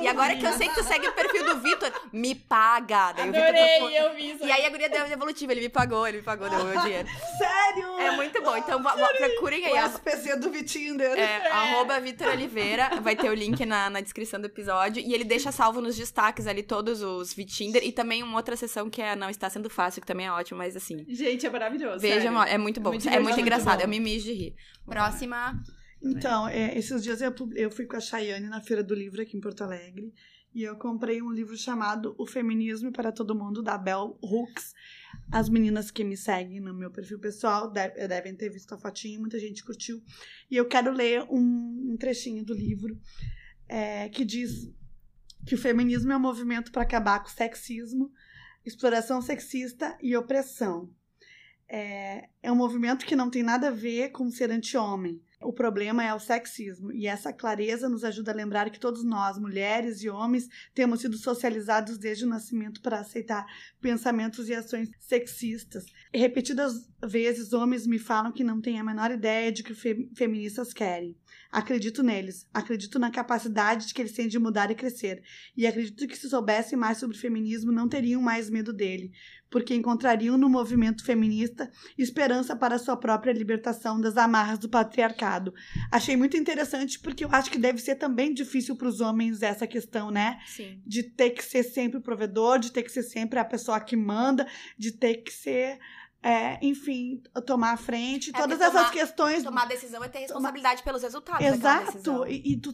e agora que eu sei que tu segue o perfil do Vitor, me paga. Adorei, propô- eu vi isso. E aí a guria deu devolutiva, ele me pagou, ele me pagou, deu o meu dinheiro. Sério? É muito bom, então procurem aí. O ó. SPC do Vitinder. É, arroba Vitor Oliveira, vai ter o link na, na descrição do episódio. E ele deixa salvo nos destaques ali todos os Vitinder. E também uma outra sessão que é Não Está Sendo Fácil, que também é ótimo, mas assim. Gente, é maravilhoso. Veja, sério. é muito bom. Muito é muito engraçado. muito Eu me mijo de rir. Próxima. Então, é, esses dias eu, eu fui com a Chayane na Feira do Livro aqui em Porto Alegre. E eu comprei um livro chamado O Feminismo para Todo Mundo, da Bell Hooks. As meninas que me seguem no meu perfil pessoal deve- devem ter visto a fotinha, muita gente curtiu. E eu quero ler um, um trechinho do livro é, que diz que o feminismo é um movimento para acabar com o sexismo, exploração sexista e opressão. É, é um movimento que não tem nada a ver com ser anti-homem. O problema é o sexismo, e essa clareza nos ajuda a lembrar que todos nós, mulheres e homens, temos sido socializados desde o nascimento para aceitar pensamentos e ações sexistas. Repetidas vezes, homens me falam que não têm a menor ideia de que fe- feministas querem. Acredito neles, acredito na capacidade de que eles têm de mudar e crescer, e acredito que se soubessem mais sobre o feminismo, não teriam mais medo dele, porque encontrariam no movimento feminista esperança para a sua própria libertação das amarras do patriarcado. Achei muito interessante porque eu acho que deve ser também difícil para os homens essa questão, né? Sim. De ter que ser sempre o provedor, de ter que ser sempre a pessoa que manda, de ter que ser, é, enfim, tomar a frente, É, todas essas tomar- questões. Tomar decisão é ter responsabilidade pelos resultados decisão. Exato, e, e tu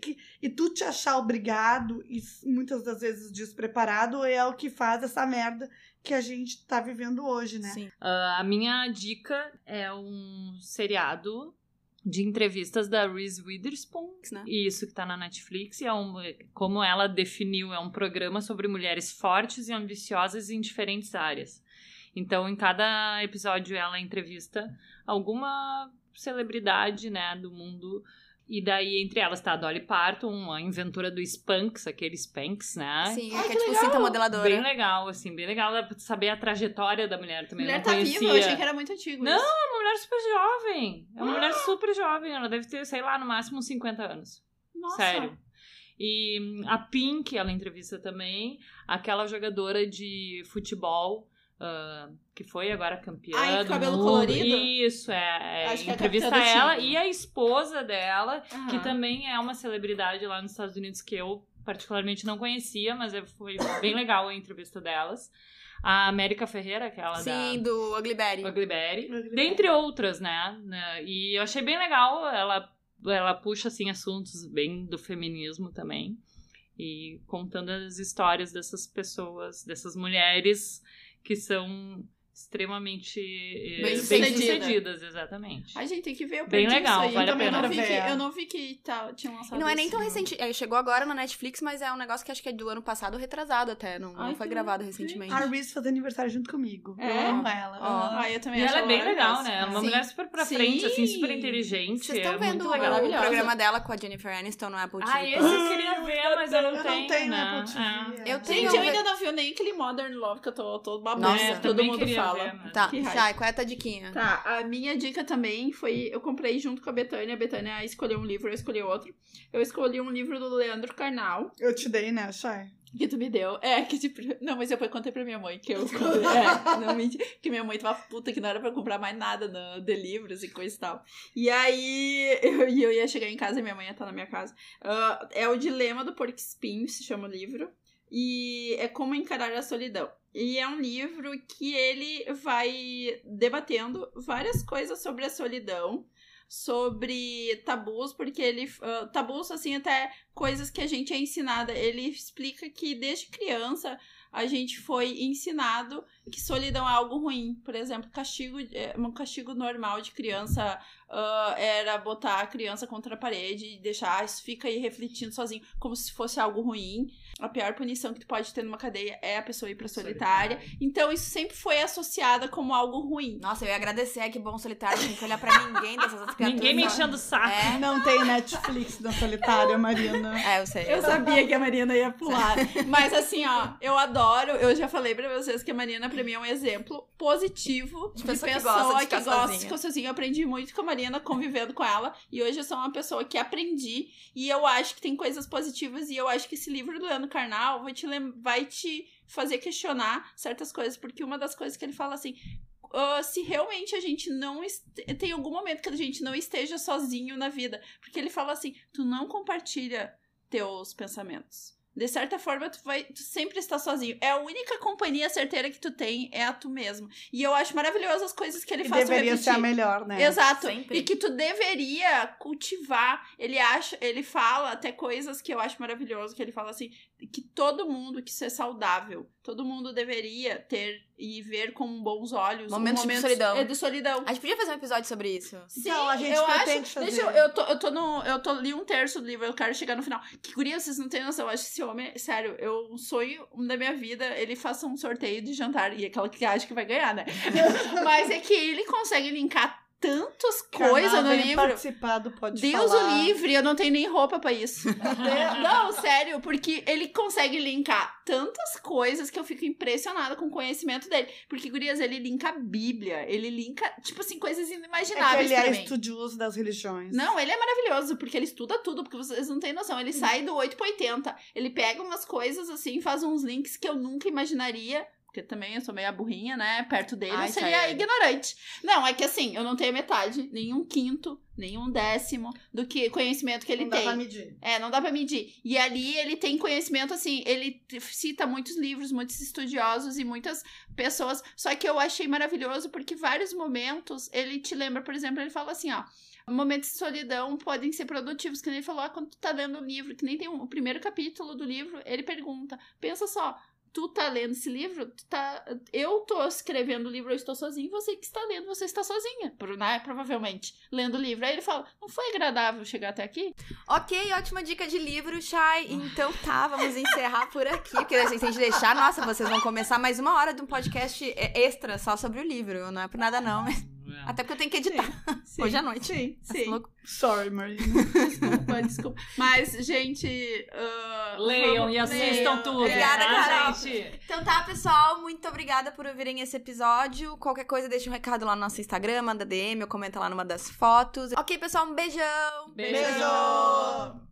que, e tu te achar obrigado e muitas das vezes despreparado é o que faz essa merda que a gente tá vivendo hoje, né? Sim. Ah, a minha dica é um seriado de entrevistas da Reese Witherspoon. Né? Isso que tá na Netflix. E é um, como ela definiu, é um programa sobre mulheres fortes e ambiciosas em diferentes áreas. Então, em cada episódio, ela entrevista alguma celebridade, né, do mundo. E daí, entre elas, tá a Dolly Parton, a inventora do Spanx, aquele Spanx, né? Sim, Ai, que é que tipo legal. cinta modeladora. Bem legal, assim, bem legal dá pra saber a trajetória da mulher também. Mulher eu tá não conhecia. viva, eu achei que era muito antigo. Não, isso. É uma mulher super jovem. É uma mulher super jovem. Ela deve ter, sei lá, no máximo uns 50 anos. Nossa. Sério. E hum, a Pink, ela entrevista também. Aquela jogadora de futebol. Ah, que foi agora campeã Ai, do cabelo mundo. colorido? Isso, é. é Acho que é a entrevista capitã do ela time. e a esposa dela, que Aham. também é uma celebridade lá nos Estados Unidos que eu particularmente não conhecia, mas é- foi bem legal a entrevista delas. A América Ferreira, aquela Sim, da do Ugly Betty. Ugly Betty. Ugly Dentre outras, né? né? E eu achei bem legal. Ela, ela puxa, assim, assuntos bem do feminismo também. E contando as histórias dessas pessoas, dessas mulheres que são extremamente eh, Bem bem sucedida. sucedidas, exatamente. A gente tem que ver, eu Bem legal, isso aí. vale eu a pena não vi que, eu não vi que tá, tinha lançado E não é nem tão recente. É, chegou agora na Netflix, mas é um negócio que acho que é do ano passado retrasado até. Não, Ai, não foi gravado recentemente. A Reese faz aniversário junto comigo. É? Eu amo ela. Ah, eu também E ela é bem legal, né? Ela é uma Sim. mulher super pra Sim. frente, assim, super inteligente. Vocês é estão vendo muito o programa dela com a Jennifer Aniston no Apple TV? Ah, esse eu queria ver, mas eu não Eu tenho, não tenho né? Apple TV. É. Eu tenho- Gente, eu ainda não vi nem aquele Modern Love que eu tô, babando. Nossa, eu todo mundo queria fala. Tá. Chay, qual é a tua diquinha? Tá, a minha dica também foi. Eu comprei junto com a Betânia. A Betânia escolheu um livro, eu escolhi outro. Eu escolhi um livro do Leandro Carnal, Eu te dei, né, Chay? que tu me deu. É, que tipo. Não, mas eu contei pra minha mãe que eu. é, não menti. Que minha mãe tava puta que não era pra comprar mais nada no, de livros e coisa e tal. E aí eu, e eu ia chegar em casa e minha mãe ia estar na minha casa. Ah, é o Dilema do Porco Espinho, se chama o livro. E é como encarar a solidão. E é um livro que ele vai debatendo várias coisas sobre a solidão, sobre tabus, porque ele. ah, tabus, assim, até coisas que a gente é ensinada. Ele explica que desde criança a gente foi ensinado que solidão é algo ruim. Por exemplo, castigo, é, um castigo normal de criança ah, era botar a criança contra a parede e deixar, isso fica aí refletindo sozinho, como se fosse algo ruim. A pior punição que tu pode ter numa cadeia é a pessoa ir pra solitária. Então, isso sempre foi associada como algo ruim. Nossa, eu ia agradecer, que bom solitário, não tem que olhar pra ninguém dessas outras criaturas. Ninguém me enchendo o saco. É, Não tem Netflix na solitária, Marina. é, eu sei. Eu sabia que a Marina ia pular. Mas assim, ó, eu adoro. Eu já falei pra vocês que a Marina, pra mim, é um exemplo positivo de, pessoa que pessoa, gosta de que ficar gosta de sozinha. ficar sozinha. Eu aprendi muito com a Marina convivendo com ela. E hoje eu sou uma pessoa que aprendi. E eu acho que tem coisas positivas. E eu acho que esse livro do Leandro Carnal vai te, vai te fazer questionar certas coisas. Porque uma das coisas que ele fala assim. ah, se realmente a gente não tem algum momento que a gente não esteja sozinho na vida, porque ele fala assim, tu não compartilha teus pensamentos. De certa forma, tu vai, tu sempre está sozinho. É a única companhia certeira que tu tem é a tu mesmo. E eu acho maravilhoso as coisas que ele E faz deveria ser a repetir. melhor, né? Exato. Sempre. E que tu deveria cultivar. Ele acha, ele fala até coisas que eu acho maravilhoso, que ele fala assim, que todo mundo que isso é saudável, todo mundo deveria ter e ver com bons olhos Momentos um de momento solidão. é, de solidão. A gente podia fazer um episódio sobre isso. Sim, Então, a gente eu pretende acho. fazer. Deixa eu, eu tô, eu tô no. Eu tô li um terço do livro, eu quero chegar no final. Que guria, vocês não têm noção. Eu acho que esse homem, sério, eu um sonho da minha vida, ele faça um sorteio de jantar. E aquela que acha que vai ganhar, né? Mas é que ele consegue linkar tantas coisas no livro. participar do Pode Deus Falar. o livre, eu não tenho nem roupa pra isso. É, não, sério, porque ele consegue linkar tantas coisas que eu fico impressionada com o conhecimento dele. Porque, gurias, ele linka a Bíblia, ele linka, tipo assim, coisas É inimagináveis ele é mim. estudioso das religiões. Não, ele é maravilhoso, porque ele estuda tudo, porque vocês não têm noção. Ele sai do 8 para 80. Ele pega umas coisas assim, faz uns links que eu nunca imaginaria. Porque também eu sou meio a burrinha, né? Perto dele Ai, eu seria Chayane. ignorante. Não, é que assim, eu não tenho metade, nem um quinto, nem um décimo do que conhecimento que ele não dá tem. pra medir. É, não dá pra medir. E ali ele tem conhecimento, assim, ele cita muitos livros, muitos estudiosos e muitas pessoas. Só que eu achei maravilhoso porque vários momentos ele te lembra, por exemplo, ele fala assim, ó. Momentos de solidão podem ser produtivos, que nem ele falou, ah, quando tu tá lendo um livro, que nem tem um- o primeiro capítulo do livro, ele pergunta, pensa só, tu tá lendo esse livro, tu tá, eu tô escrevendo o livro, eu estou sozinho, você que está lendo, você está sozinha, né, provavelmente, lendo o livro. Aí ele fala, não foi agradável chegar até aqui? Ok, ótima dica de livro, Chay. Então tá, vamos encerrar por aqui. Porque a gente deixar. Nossa, vocês vão começar mais uma hora de um podcast é, extra só sobre o livro. Não é por nada, não. mas- É. Até porque eu tenho que editar Sim, hoje à noite. Sim, Essa sim. louco- Sorry, Marina. Desculpa, desculpa. Mas, gente. ah, Leiam vamos- e assistam leiam. tudo. Obrigada, tá, Carol. gente? Então tá, pessoal. Muito obrigada por ouvirem esse episódio. Qualquer coisa, deixa um recado lá no nosso Instagram, manda DM ou comenta lá numa das fotos. Ok, pessoal, um beijão. Beijo. Beijo!